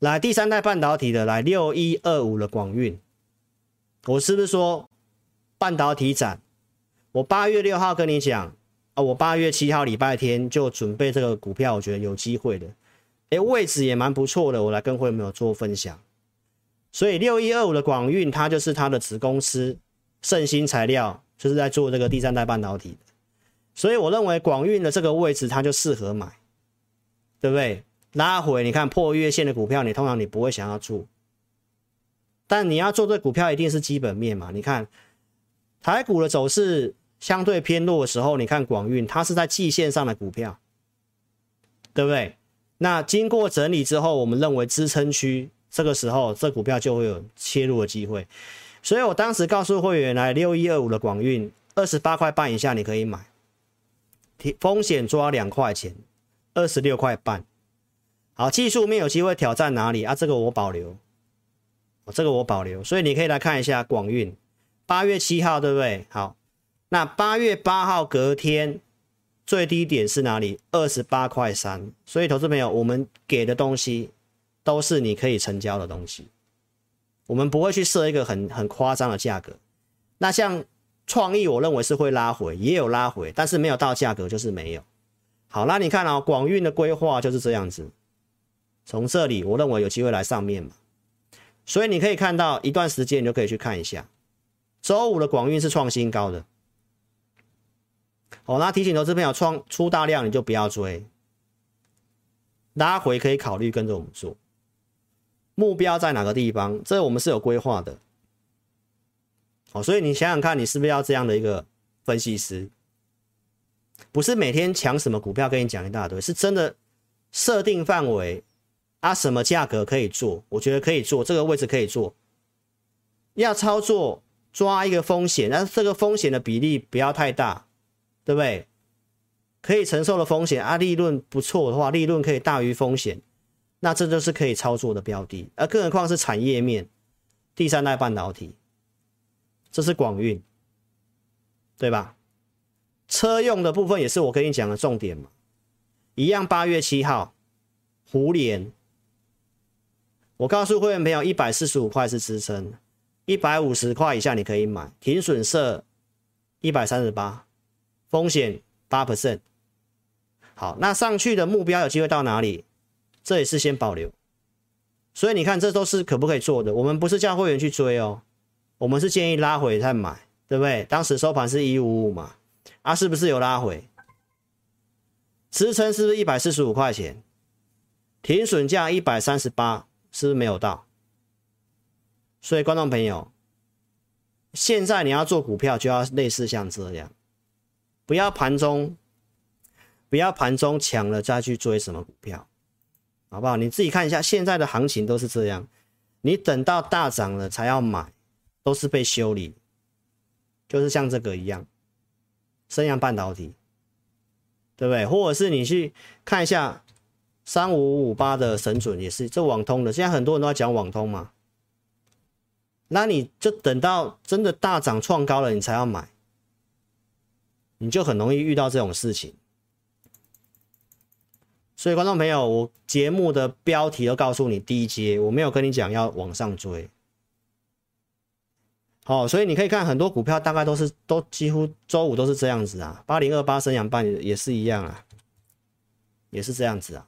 来第三代半导体的，来六一二五的广运，我是不是说半导体展？我八月六号跟你讲啊，我八月七号礼拜天就准备这个股票，我觉得有机会的，诶，位置也蛮不错的，我来跟会员朋友做分享。所以六一二五的广运，它就是它的子公司圣兴材料，就是在做这个第三代半导体的。所以我认为广运的这个位置，它就适合买，对不对？拉回你看破月线的股票，你通常你不会想要做，但你要做这股票，一定是基本面嘛？你看台股的走势。相对偏弱的时候，你看广运，它是在季线上的股票，对不对？那经过整理之后，我们认为支撑区这个时候，这股票就会有切入的机会。所以我当时告诉会员来六一二五的广运，二十八块半以下你可以买，风险抓两块钱，二十六块半。好，技术面有机会挑战哪里啊？这个我保留，这个我保留。所以你可以来看一下广运，八月七号，对不对？好。那八月八号隔天最低点是哪里？二十八块三。所以，投资朋友，我们给的东西都是你可以成交的东西，我们不会去设一个很很夸张的价格。那像创意，我认为是会拉回，也有拉回，但是没有到价格就是没有。好，那你看哦，广运的规划就是这样子。从这里，我认为有机会来上面嘛。所以你可以看到一段时间，你就可以去看一下。周五的广运是创新高的。哦，那提醒投资朋友，创出大量你就不要追，拉回可以考虑跟着我们做。目标在哪个地方？这我们是有规划的。哦，所以你想想看，你是不是要这样的一个分析师？不是每天抢什么股票跟你讲一大堆，是真的设定范围啊，什么价格可以做？我觉得可以做，这个位置可以做。要操作抓一个风险，但是这个风险的比例不要太大，对不对？可以承受的风险啊，利润不错的话，利润可以大于风险，那这就是可以操作的标的。而更何况是产业面，第三代半导体，这是广运，对吧？车用的部分也是我跟你讲的重点嘛，一样八月七号，胡连。我告诉会员朋友，一百四十五块是支撑，一百五十块以下你可以买，停损设一百三十八，风险八 percent。好，那上去的目标有机会到哪里？这也是先保留。所以你看，这都是可不可以做的？我们不是叫会员去追哦，我们是建议拉回再买，对不对？当时收盘是一五五嘛，啊，是不是有拉回？支撑是不是一百四十五块钱？停损价一百三十八。是不是没有到？所以观众朋友，现在你要做股票，就要类似像这样，不要盘中，不要盘中抢了再去追什么股票，好不好？你自己看一下，现在的行情都是这样，你等到大涨了才要买，都是被修理，就是像这个一样，升阳半导体，对不对？或者是你去看一下。三五五八的神准也是这网通的，现在很多人都在讲网通嘛，那你就等到真的大涨创高了，你才要买，你就很容易遇到这种事情。所以观众朋友，我节目的标题都告诉你低阶，我没有跟你讲要往上追。好，所以你可以看很多股票，大概都是都几乎周五都是这样子啊，八零二八升阳半也是一样啊，也是这样子啊。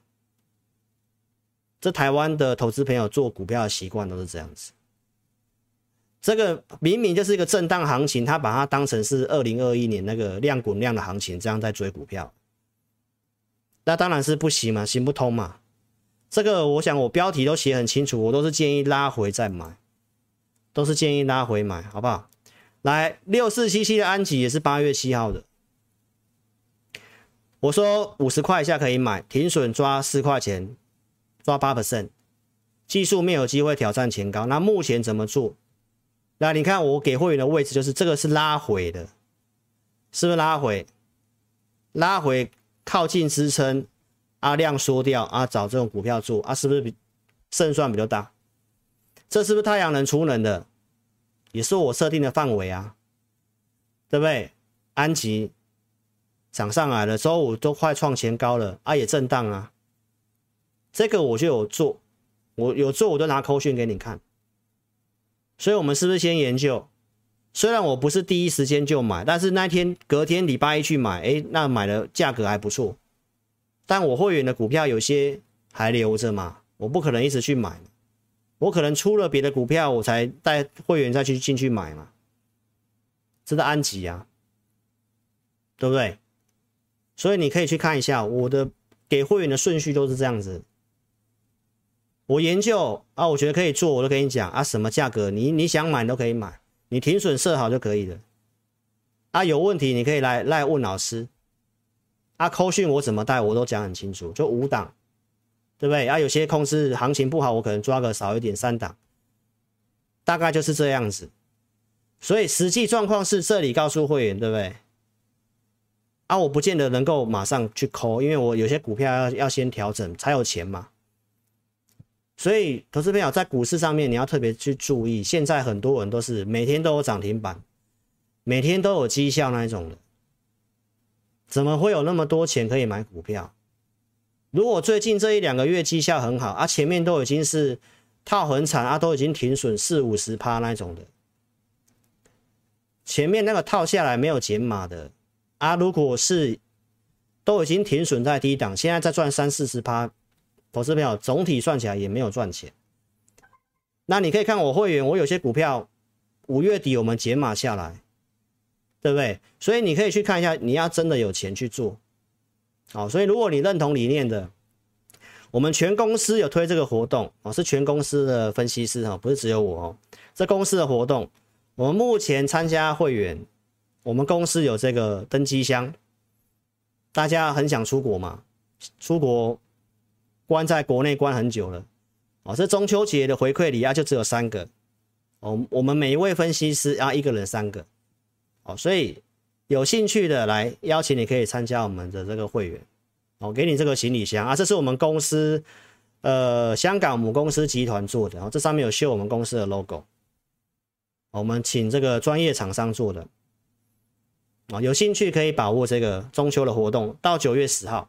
这台湾的投资朋友做股票的习惯都是这样子，这个明明就是一个震荡行情，他把它当成是二零二一年那个量滚量的行情，这样在追股票，那当然是不行嘛，行不通嘛。这个我想我标题都写很清楚，我都是建议拉回再买，都是建议拉回买，好不好？来，六四七七的安吉也是八月七号的，我说五十块以下可以买，停损抓四块钱。抓八 percent，技术面有机会挑战前高。那目前怎么做？那你看我给会员的位置就是这个是拉回的，是不是拉回？拉回靠近支撑，啊量缩掉啊，找这种股票做啊，是不是比胜算比较大？这是不是太阳能储能的？也是我设定的范围啊，对不对？安吉涨上来了，周五都快创前高了啊，也震荡啊。这个我就有做，我有做，我都拿扣讯给你看。所以，我们是不是先研究？虽然我不是第一时间就买，但是那天隔天礼拜一去买，哎，那买的价格还不错。但我会员的股票有些还留着嘛，我不可能一直去买，我可能出了别的股票，我才带会员再去进去买嘛。这是安吉啊，对不对？所以你可以去看一下我的给会员的顺序都是这样子。我研究啊，我觉得可以做，我都跟你讲啊，什么价格你你想买都可以买，你停损设好就可以了。啊，有问题你可以来来问老师。啊，扣讯我怎么带我都讲很清楚，就五档，对不对？啊，有些公司行情不好，我可能抓个少一点三档，大概就是这样子。所以实际状况是这里告诉会员，对不对？啊，我不见得能够马上去扣，因为我有些股票要要先调整才有钱嘛。所以，投资朋友在股市上面，你要特别去注意。现在很多人都是每天都有涨停板，每天都有绩效那一种的，怎么会有那么多钱可以买股票？如果最近这一两个月绩效很好啊，前面都已经是套很惨啊，都已经停损四五十趴那种的，前面那个套下来没有减码的啊，如果是都已经停损在低档，现在再赚三四十趴。投资票总体算起来也没有赚钱，那你可以看我会员，我有些股票五月底我们解码下来，对不对？所以你可以去看一下，你要真的有钱去做，好，所以如果你认同理念的，我们全公司有推这个活动哦，是全公司的分析师哈，不是只有我哦，这公司的活动，我们目前参加会员，我们公司有这个登机箱，大家很想出国嘛，出国。关在国内关很久了，哦，这中秋节的回馈礼啊就只有三个，哦，我们每一位分析师啊一个人三个，哦，所以有兴趣的来邀请你可以参加我们的这个会员，哦，给你这个行李箱。啊，这是我们公司呃香港母公司集团做的，然后这上面有秀我们公司的 logo，我们请这个专业厂商做的。啊，有兴趣可以把握这个中秋的活动，到九月十号，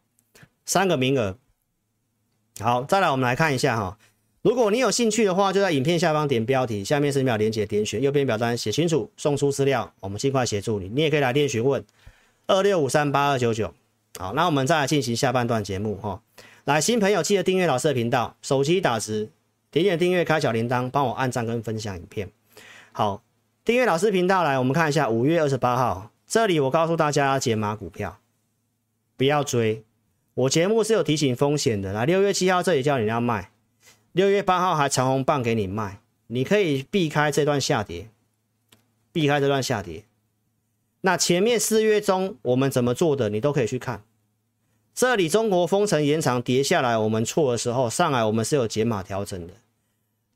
三个名额。好，再来我们来看一下哈，如果你有兴趣的话，就在影片下方点标题，下面是秒连接点选，右边表单写清楚，送出资料，我们尽快协助你。你也可以来电询问二六五三八二九九。好，那我们再来进行下半段节目哈。来，新朋友记得订阅老师的频道，手机打字，点点订阅，开小铃铛，帮我按赞跟分享影片。好，订阅老师频道来，我们看一下五月二十八号。这里我告诉大家解码股票，不要追。我节目是有提醒风险的。来，六月七号这里叫你要卖，六月八号还长红棒给你卖，你可以避开这段下跌，避开这段下跌。那前面四月中我们怎么做的，你都可以去看。这里中国封城延长跌下来，我们错的时候，上来我们是有解码调整的。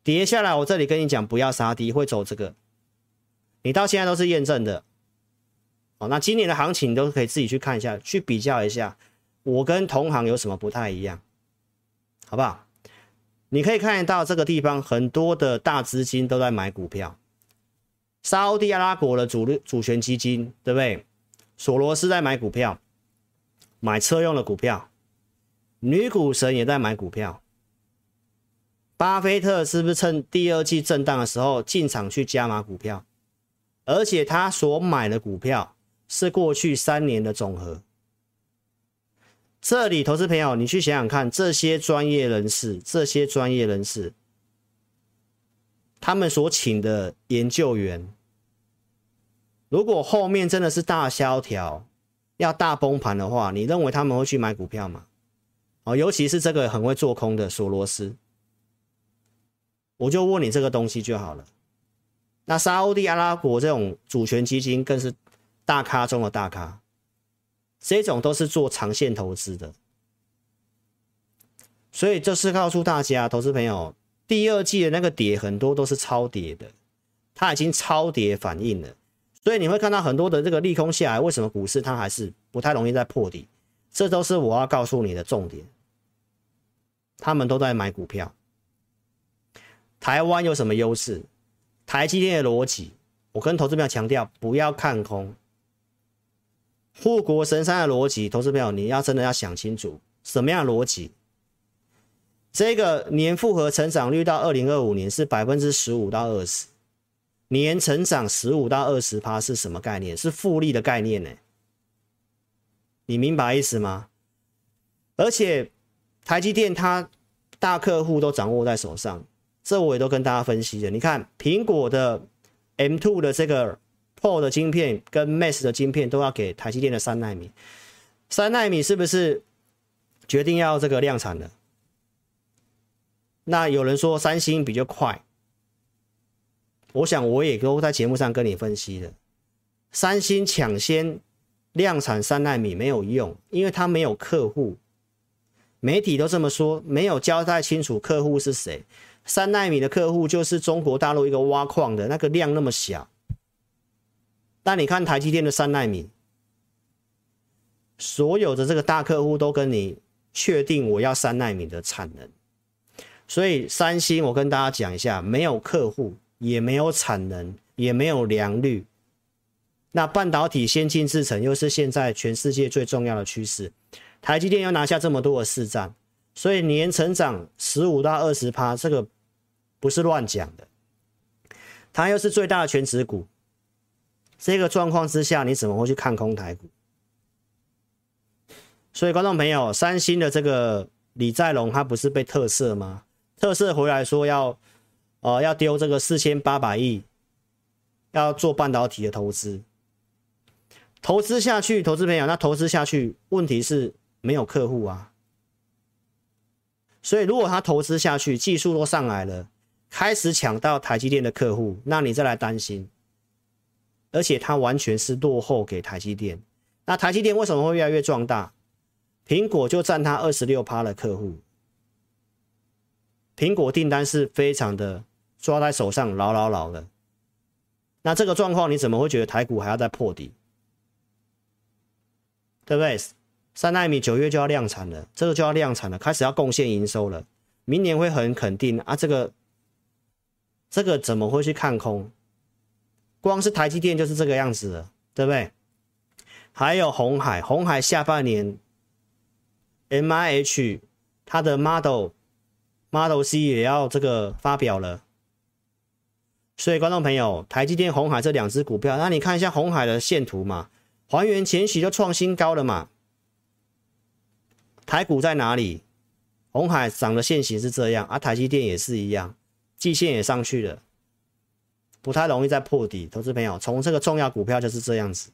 跌下来，我这里跟你讲不要杀低，会走这个，你到现在都是验证的。哦，那今年的行情你都可以自己去看一下，去比较一下，我跟同行有什么不太一样，好不好？你可以看得到这个地方很多的大资金都在买股票，沙乌地阿拉伯的主力主权基金，对不对？索罗斯在买股票，买车用的股票，女股神也在买股票，巴菲特是不是趁第二季震荡的时候进场去加码股票？而且他所买的股票。是过去三年的总和。这里，投资朋友，你去想想看，这些专业人士，这些专业人士，他们所请的研究员，如果后面真的是大萧条，要大崩盘的话，你认为他们会去买股票吗？哦，尤其是这个很会做空的索罗斯，我就问你这个东西就好了。那沙乌地阿拉伯这种主权基金更是。大咖中的大咖，这种都是做长线投资的，所以这是告诉大家，投资朋友，第二季的那个跌很多都是超跌的，它已经超跌反应了，所以你会看到很多的这个利空下来，为什么股市它还是不太容易再破底？这都是我要告诉你的重点。他们都在买股票，台湾有什么优势？台积电的逻辑，我跟投资朋友强调，不要看空。护国神山的逻辑，投资朋友，你要真的要想清楚，什么样的逻辑？这个年复合成长率到二零二五年是百分之十五到二十，年成长十五到二十趴是什么概念？是复利的概念呢？你明白意思吗？而且台积电它大客户都掌握在手上，这我也都跟大家分析了。你看苹果的 M2 的这个。Pro 的晶片跟 Max 的晶片都要给台积电的三奈米，三奈米是不是决定要这个量产了？那有人说三星比较快，我想我也都在节目上跟你分析了，三星抢先量产三奈米没有用，因为它没有客户，媒体都这么说，没有交代清楚客户是谁，三奈米的客户就是中国大陆一个挖矿的那个量那么小。但你看台积电的三奈米，所有的这个大客户都跟你确定我要三奈米的产能，所以三星我跟大家讲一下，没有客户，也没有产能，也没有良率。那半导体先进制程又是现在全世界最重要的趋势，台积电要拿下这么多的市占，所以年成长十五到二十趴，这个不是乱讲的，它又是最大的权值股。这个状况之下，你怎么会去看空台股？所以，观众朋友，三星的这个李在龙，他不是被特赦吗？特赦回来说要，呃，要丢这个四千八百亿，要做半导体的投资，投资下去，投资朋友，那投资下去，问题是没有客户啊。所以，如果他投资下去，技术都上来了，开始抢到台积电的客户，那你再来担心。而且它完全是落后给台积电，那台积电为什么会越来越壮大？苹果就占它二十六趴的客户，苹果订单是非常的抓在手上，牢牢牢的。那这个状况，你怎么会觉得台股还要再破底？对不对？三奈米九月就要量产了，这个就要量产了，开始要贡献营收了，明年会很肯定啊。这个这个怎么会去看空？光是台积电就是这个样子了，对不对？还有红海，红海下半年 M I H 它的 Model Model C 也要这个发表了，所以观众朋友，台积电、红海这两只股票，那你看一下红海的线图嘛，还原前期就创新高了嘛。台股在哪里？红海涨的线型是这样，啊、台积电也是一样，季线也上去了，不太容易再破底。投资朋友，从这个重要股票就是这样子。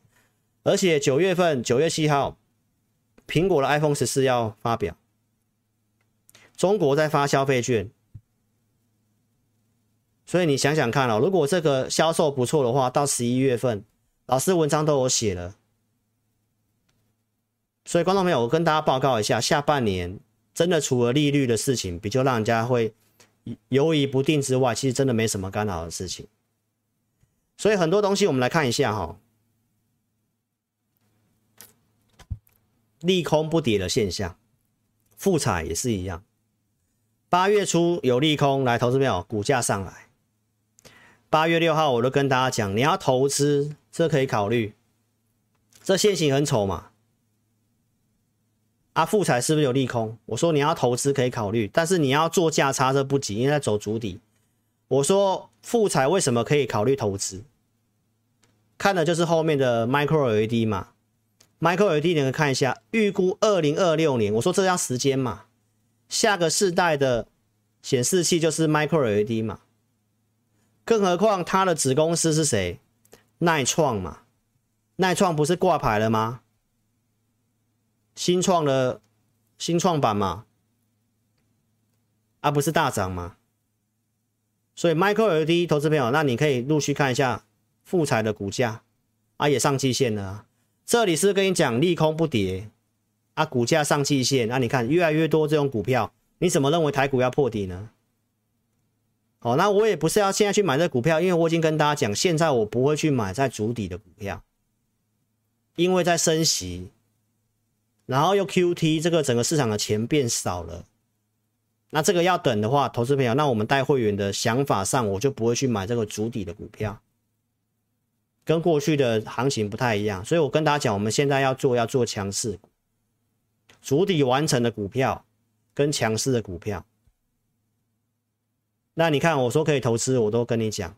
而且九月份九月七号，苹果的 iPhone 十四要发表，中国在发消费券，所以你想想看哦，如果这个销售不错的话，到十一月份，老师文章都有写了。所以观众朋友，我跟大家报告一下，下半年真的除了利率的事情比较让人家会犹豫不定之外，其实真的没什么干扰的事情。所以很多东西我们来看一下哈。利空不跌的现象，富彩也是一样。八月初有利空来投资没有？股价上来。八月六号我都跟大家讲，你要投资，这可以考虑。这线型很丑嘛？啊，富彩是不是有利空？我说你要投资可以考虑，但是你要做价差这不急，因为在走足底。我说富彩为什么可以考虑投资？看的就是后面的 Micro LED 嘛。Micro LED 你们看一下，预估二零二六年，我说这样时间嘛，下个世代的显示器就是 Micro LED 嘛，更何况它的子公司是谁？耐创嘛，耐创不是挂牌了吗？新创的新创板嘛，啊不是大涨吗？所以 Micro LED 投资朋友，那你可以陆续看一下富彩的股价，啊也上季线了。这里是跟你讲利空不跌啊，股价上季线，那、你看越来越多这种股票，你怎么认为台股要破底呢？好，那我也不是要现在去买这股票，因为我已经跟大家讲，现在我不会去买在主底的股票，因为在升息，然后又 QT，这个整个市场的钱变少了，那这个要等的话，投资朋友，那我们带会员的想法上，我就不会去买这个主底的股票。跟过去的行情不太一样，所以我跟大家讲，我们现在要做要做强势股，筑底完成的股票跟强势的股票。那你看我说可以投资，我都跟你讲。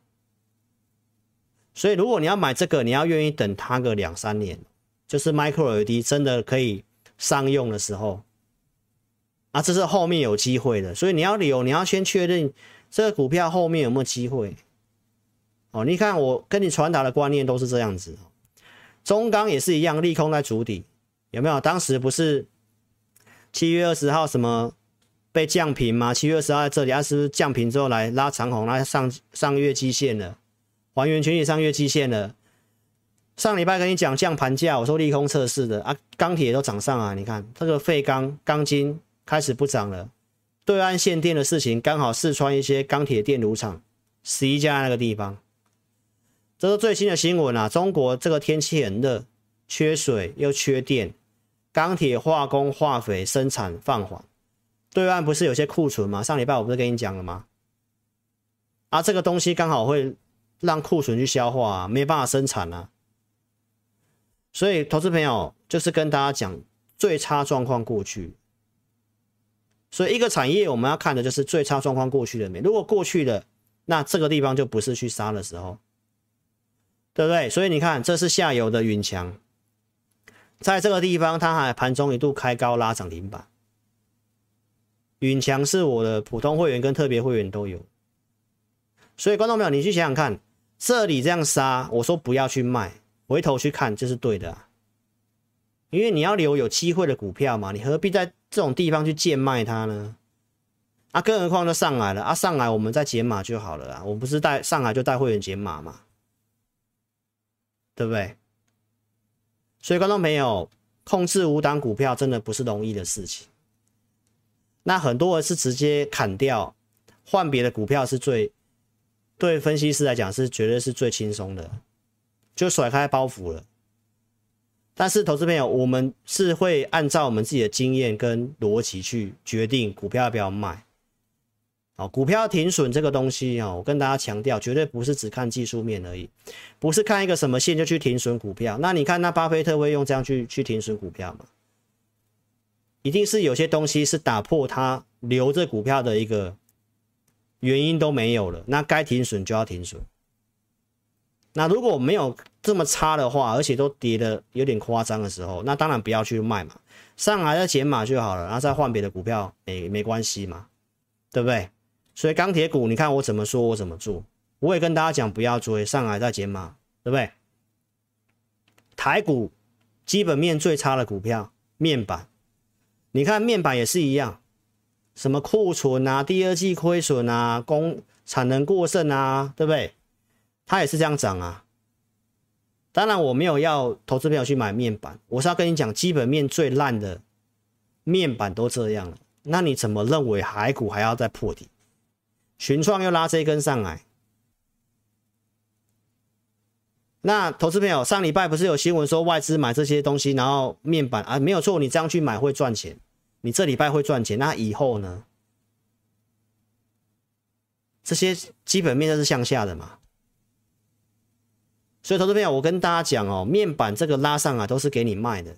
所以如果你要买这个，你要愿意等它个两三年，就是 Micro LED 真的可以商用的时候，啊，这是后面有机会的。所以你要留，你要先确认这个股票后面有没有机会。哦，你看我跟你传达的观念都是这样子，中钢也是一样，利空在主底，有没有？当时不是七月二十号什么被降平吗？七月二十号在这里，它是不是降平之后来拉长红，拉上上月季线了，还原权益上月季线了。上礼拜跟你讲降盘价，我说利空测试的啊，钢铁都涨上啊，你看这个废钢钢筋开始不涨了，对岸限电的事情刚好四川一些钢铁电炉厂十一家那个地方。这是最新的新闻啊！中国这个天气很热，缺水又缺电，钢铁、化工、化肥生产放缓。对岸不是有些库存吗？上礼拜我不是跟你讲了吗？啊，这个东西刚好会让库存去消化啊，没办法生产啊。所以，投资朋友就是跟大家讲，最差状况过去。所以，一个产业我们要看的就是最差状况过去了没？如果过去了，那这个地方就不是去杀的时候。对不对？所以你看，这是下游的云强，在这个地方，它还盘中一度开高拉涨停板。云强是我的普通会员跟特别会员都有，所以观众朋友，你去想想看，这里这样杀，我说不要去卖，回头去看，这是对的啊，因为你要留有机会的股票嘛，你何必在这种地方去贱卖它呢？啊，更何况都上来了啊，上来我们再减码就好了啊，我不是带上来就带会员减码嘛。对不对？所以观众朋友，控制五档股票真的不是容易的事情。那很多人是直接砍掉换别的股票是最对分析师来讲是绝对是最轻松的，就甩开包袱了。但是投资朋友，我们是会按照我们自己的经验跟逻辑去决定股票要不要卖。好，股票停损这个东西啊，我跟大家强调，绝对不是只看技术面而已，不是看一个什么线就去停损股票。那你看，那巴菲特会用这样去去停损股票吗？一定是有些东西是打破他留着股票的一个原因都没有了，那该停损就要停损。那如果没有这么差的话，而且都跌的有点夸张的时候，那当然不要去卖嘛，上来再减码就好了，然后再换别的股票，没没关系嘛，对不对？所以钢铁股，你看我怎么说，我怎么做，我也跟大家讲不要追，上来再减码，对不对？台股基本面最差的股票，面板。你看面板也是一样，什么库存啊，第二季亏损啊，供产能过剩啊，对不对？它也是这样涨啊。当然我没有要投资朋友去买面板，我是要跟你讲，基本面最烂的面板都这样了，那你怎么认为海股还要再破底？群创又拉这一根上来，那投资朋友上礼拜不是有新闻说外资买这些东西，然后面板啊没有错，你这样去买会赚钱，你这礼拜会赚钱，那以后呢？这些基本面都是向下的嘛，所以投资朋友，我跟大家讲哦，面板这个拉上来都是给你卖的，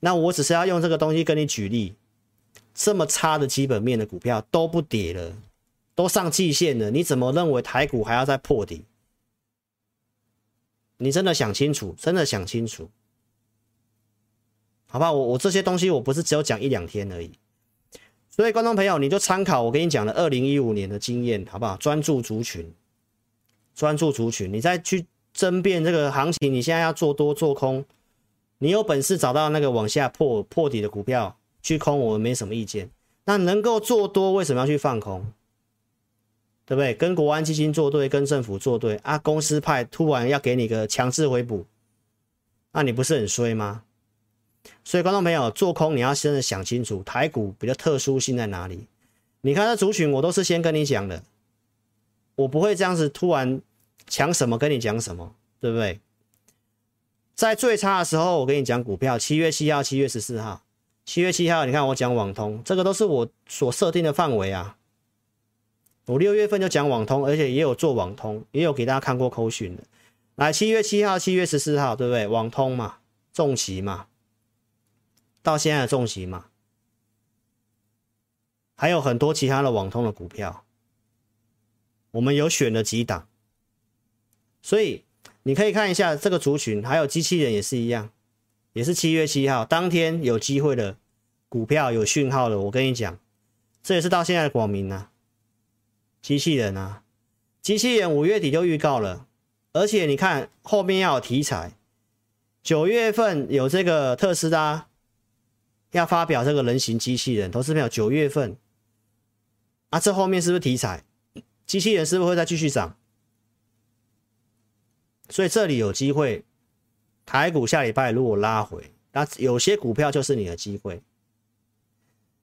那我只是要用这个东西跟你举例，这么差的基本面的股票都不跌了，都上季线了，你怎么认为台股还要再破底？你真的想清楚，真的想清楚，好不好？我我这些东西我不是只有讲一两天而已，所以观众朋友你就参考我跟你讲的二零一五年的经验，好不好？专注族群，专注族群，你再去争辩这个行情，你现在要做多做空，你有本事找到那个往下破破底的股票去空，我们没什么意见。那能够做多，为什么要去放空？对不对？跟国安基金作对，跟政府作对啊！公司派突然要给你个强制回补，那你不是很衰吗？所以观众朋友做空，你要真的想清楚，台股比较特殊性在哪里？你看这族群，我都是先跟你讲的，我不会这样子突然讲什么跟你讲什么，对不对？在最差的时候，我跟你讲股票，七月七号、七月十四号、七月七号，你看我讲网通，这个都是我所设定的范围啊。我六月份就讲网通，而且也有做网通，也有给大家看过扣讯的。来，七月七号、七月十四号，对不对？网通嘛，重疾嘛，到现在的重疾嘛，还有很多其他的网通的股票，我们有选了几档，所以你可以看一下这个族群，还有机器人也是一样，也是七月七号当天有机会的股票有讯号的，我跟你讲，这也是到现在的广明啊。机器人啊，机器人五月底就预告了，而且你看后面要有题材，九月份有这个特斯拉要发表这个人形机器人，投资朋友九月份啊，这后面是不是题材？机器人是不是会再继续涨？所以这里有机会，台股下礼拜如果拉回，那有些股票就是你的机会。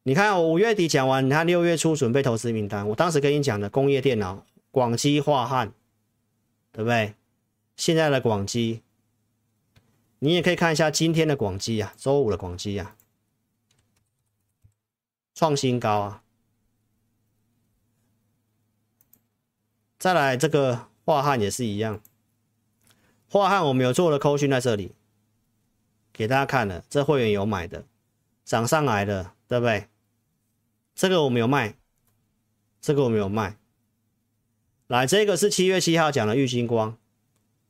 你看，我五月底讲完，你看六月初准备投资名单，我当时跟你讲的工业电脑、广基、化汉，对不对？现在的广基，你也可以看一下今天的广基啊，周五的广基啊，创新高啊。再来这个化汉也是一样，樺汉我们有做的扣讯在这里，给大家看了，这会员有买的，涨上来的，对不对？这个我没有卖，这个我没有卖。来，这个是七月七号讲的玉晶光，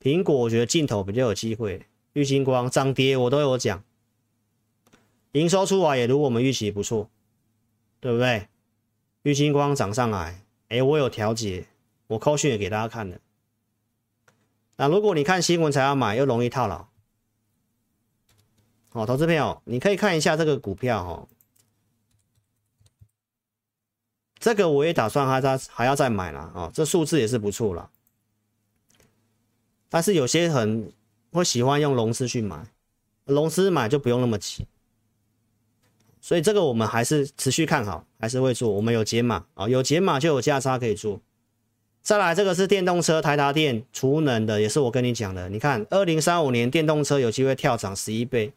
苹果我觉得镜头比较有机会。玉晶光涨跌我都有讲，营收出来也如我们预期不错，对不对？玉晶光涨上来，哎，我有调节，我扣讯也给大家看了。那如果你看新闻才要买，又容易套牢。好，投资朋友，你可以看一下这个股票哦。这个我也打算还在还要再买了、哦，这数字也是不错了。但是有些人会喜欢用龙资去买，龙资买就不用那么急。所以这个我们还是持续看好，还是会做。我们有解码啊，有解码就有价差可以做。再来，这个是电动车，台达电储能的，也是我跟你讲的。你看，二零三五年电动车有机会跳涨十一倍，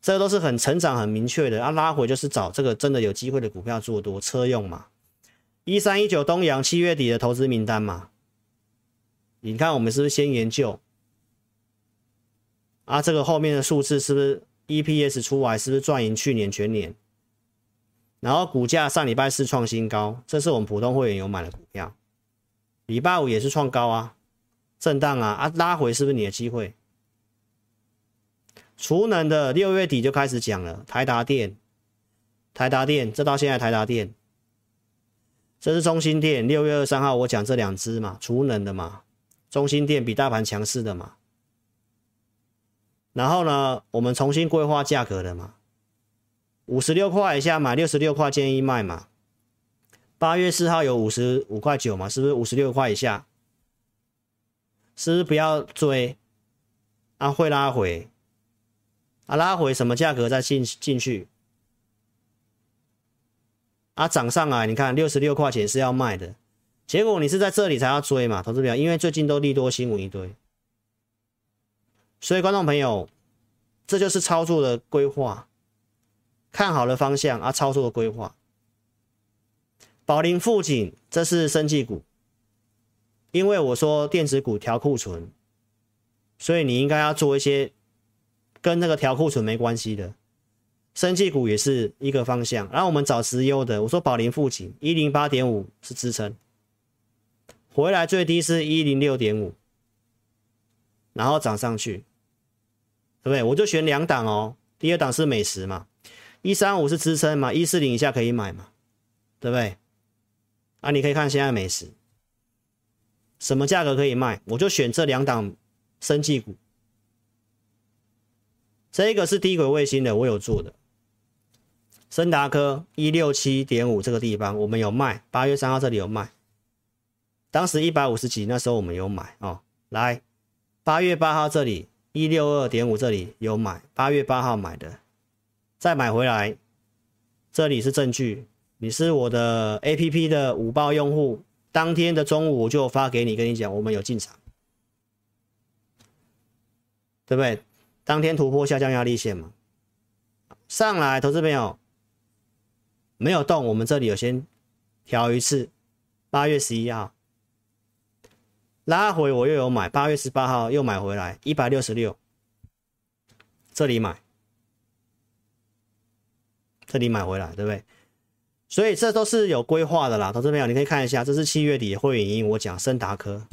这都是很成长很明确的。啊，拉回就是找这个真的有机会的股票做多，车用嘛。一三一九东阳七月底的投资名单嘛，你看我们是不是先研究？啊，这个后面的数字是不是？EPS 出来是不是赚赢去年全年？然后股价上礼拜四创新高，这是我们普通会员有买的股票。礼拜五也是创高啊，震荡啊啊，拉回是不是你的机会？储能的六月底就开始讲了，台达电，台达电，这到现在台达电，这是中心电。六月二十三号我讲这两只嘛，储能的嘛，中心电比大盘强势的嘛。然后呢，我们重新规划价格的嘛，五十六块以下买，六十六块建议卖嘛。八月四号有五十五块九嘛，是不是五十六块以下？是不是不要追？啊，会拉回，啊，拉回什么价格再进进去？啊，涨上来，你看六十六块钱是要卖的，结果你是在这里才要追嘛，投资表，因为最近都利多新闻一堆。所以，观众朋友，这就是操作的规划，看好的方向啊，操作的规划。宝林富锦，这是生技股，因为我说电子股调库存，所以你应该要做一些跟那个调库存没关系的生技股，也是一个方向。然后我们找直优的，我说宝林富锦一零八点五是支撑，回来最低是一零六点五，然后涨上去。对不对？我就选两档哦。第二档是美食嘛，一三五是支撑嘛，一四零以下可以买嘛，对不对？啊，你可以看现在美食什么价格可以卖，我就选这两档生技股。这个是低轨卫星的，我有做的。升达科一六七点五这个地方我们有卖，八月三号这里有卖，当时一百五十几，那时候我们有买哦。来，八月八号这里。一六二点五这里有买，八月八号买的，再买回来，这里是证据。你是我的 APP 的五报用户，当天的中午我就发给你，跟你讲我们有进场，对不对？当天突破下降压力线嘛，上来，投资朋友没有动，我们这里有先调一次，八月十一号。拉回我又有买，八月十八号又买回来一百六十六，这里买，这里买回来，对不对？所以这都是有规划的啦，投资朋友你可以看一下，这是七月底会员影音我讲升达科，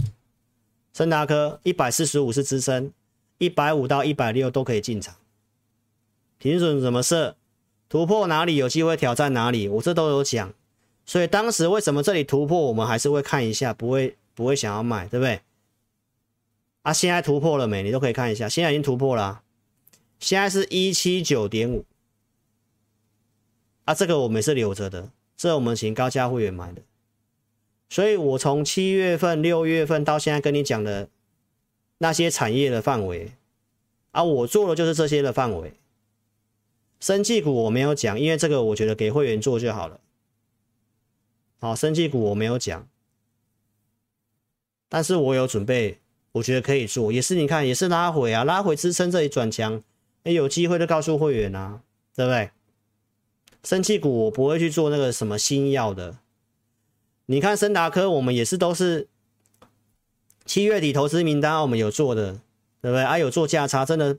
升达科一百四十五是支撑，一百五到一百六都可以进场，停损怎么设，突破哪里有机会挑战哪里，我这都有讲，所以当时为什么这里突破，我们还是会看一下，不会。不会想要卖，对不对？啊，现在突破了没？你都可以看一下，现在已经突破了，现在是一七九点五，啊，这个我们是留着的，这我们请高价会员买的，所以我从七月份、六月份到现在跟你讲的那些产业的范围，啊，我做的就是这些的范围，生技股我没有讲，因为这个我觉得给会员做就好了，好，生技股我没有讲。但是我有准备，我觉得可以做，也是你看，也是拉回啊，拉回支撑这里转强，哎，有机会就告诉会员啊，对不对？生气股我不会去做那个什么新药的，你看升达科我们也是都是七月底投资名单我们有做的，对不对？啊，有做价差，真的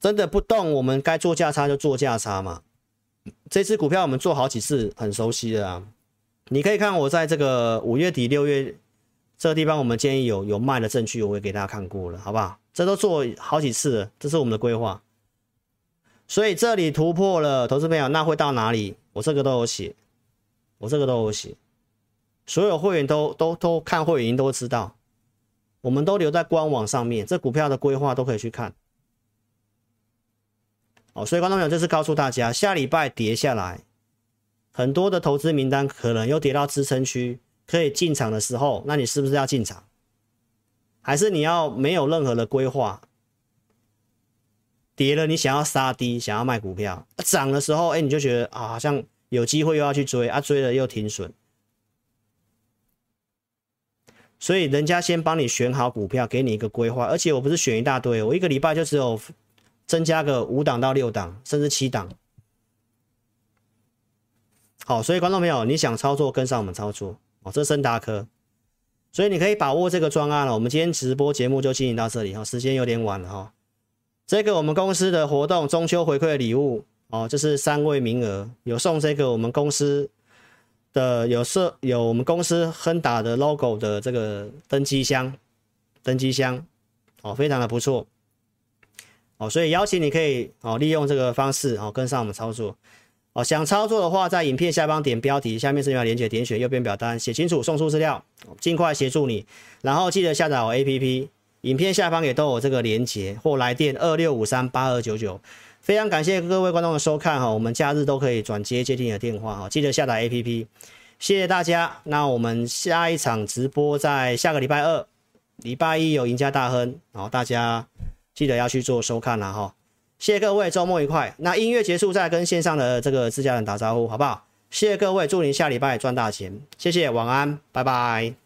真的不动，我们该做价差就做价差嘛。这支股票我们做好几次，很熟悉的啊，你可以看我在这个五月底六月。这个地方我们建议有有卖的证据，我也给大家看过了，好不好？这都做好几次了，这是我们的规划。所以这里突破了，投资朋友，那会到哪里？我这个都有写，我这个都有写，所有会员都都都看会员都知道，我们都留在官网上面，这股票的规划都可以去看。哦，所以观众朋友，这是告诉大家，下礼拜跌下来，很多的投资名单可能又跌到支撑区。可以进场的时候，那你是不是要进场？还是你要没有任何的规划？跌了你想要杀低，想要卖股票；涨的时候，哎，你就觉得啊，好像有机会又要去追啊，追了又停损。所以人家先帮你选好股票，给你一个规划，而且我不是选一大堆，我一个礼拜就只有增加个五档到六档，甚至七档。好，所以观众朋友，你想操作跟上我们操作哦，这森达科，所以你可以把握这个专案了。我们今天直播节目就进行到这里哈，时间有点晚了哈。这个我们公司的活动中秋回馈礼物哦，这是三位名额，有送这个我们公司。的有设有我们公司亨达的 logo 的这个登机箱，登机箱哦，非常的不错哦，所以邀请你可以哦利用这个方式哦跟上我们操作哦，想操作的话，在影片下方点标题，下面是要连接，点选右边表单，写清楚送出资料，尽快协助你，然后记得下载我 APP，影片下方也都有这个连结或来电二六五三八二九九，非常感谢各位观众的收看哈，我们假日都可以转接接听你的电话哈，记得下载 APP。谢谢大家，那我们下一场直播在下个礼拜二，礼拜一有赢家大亨，然后大家记得要去做收看了哈。谢谢各位，周末愉快。那音乐结束再跟线上的这个自家人打招呼，好不好？谢谢各位，祝您下礼拜赚大钱。谢谢，晚安，拜拜。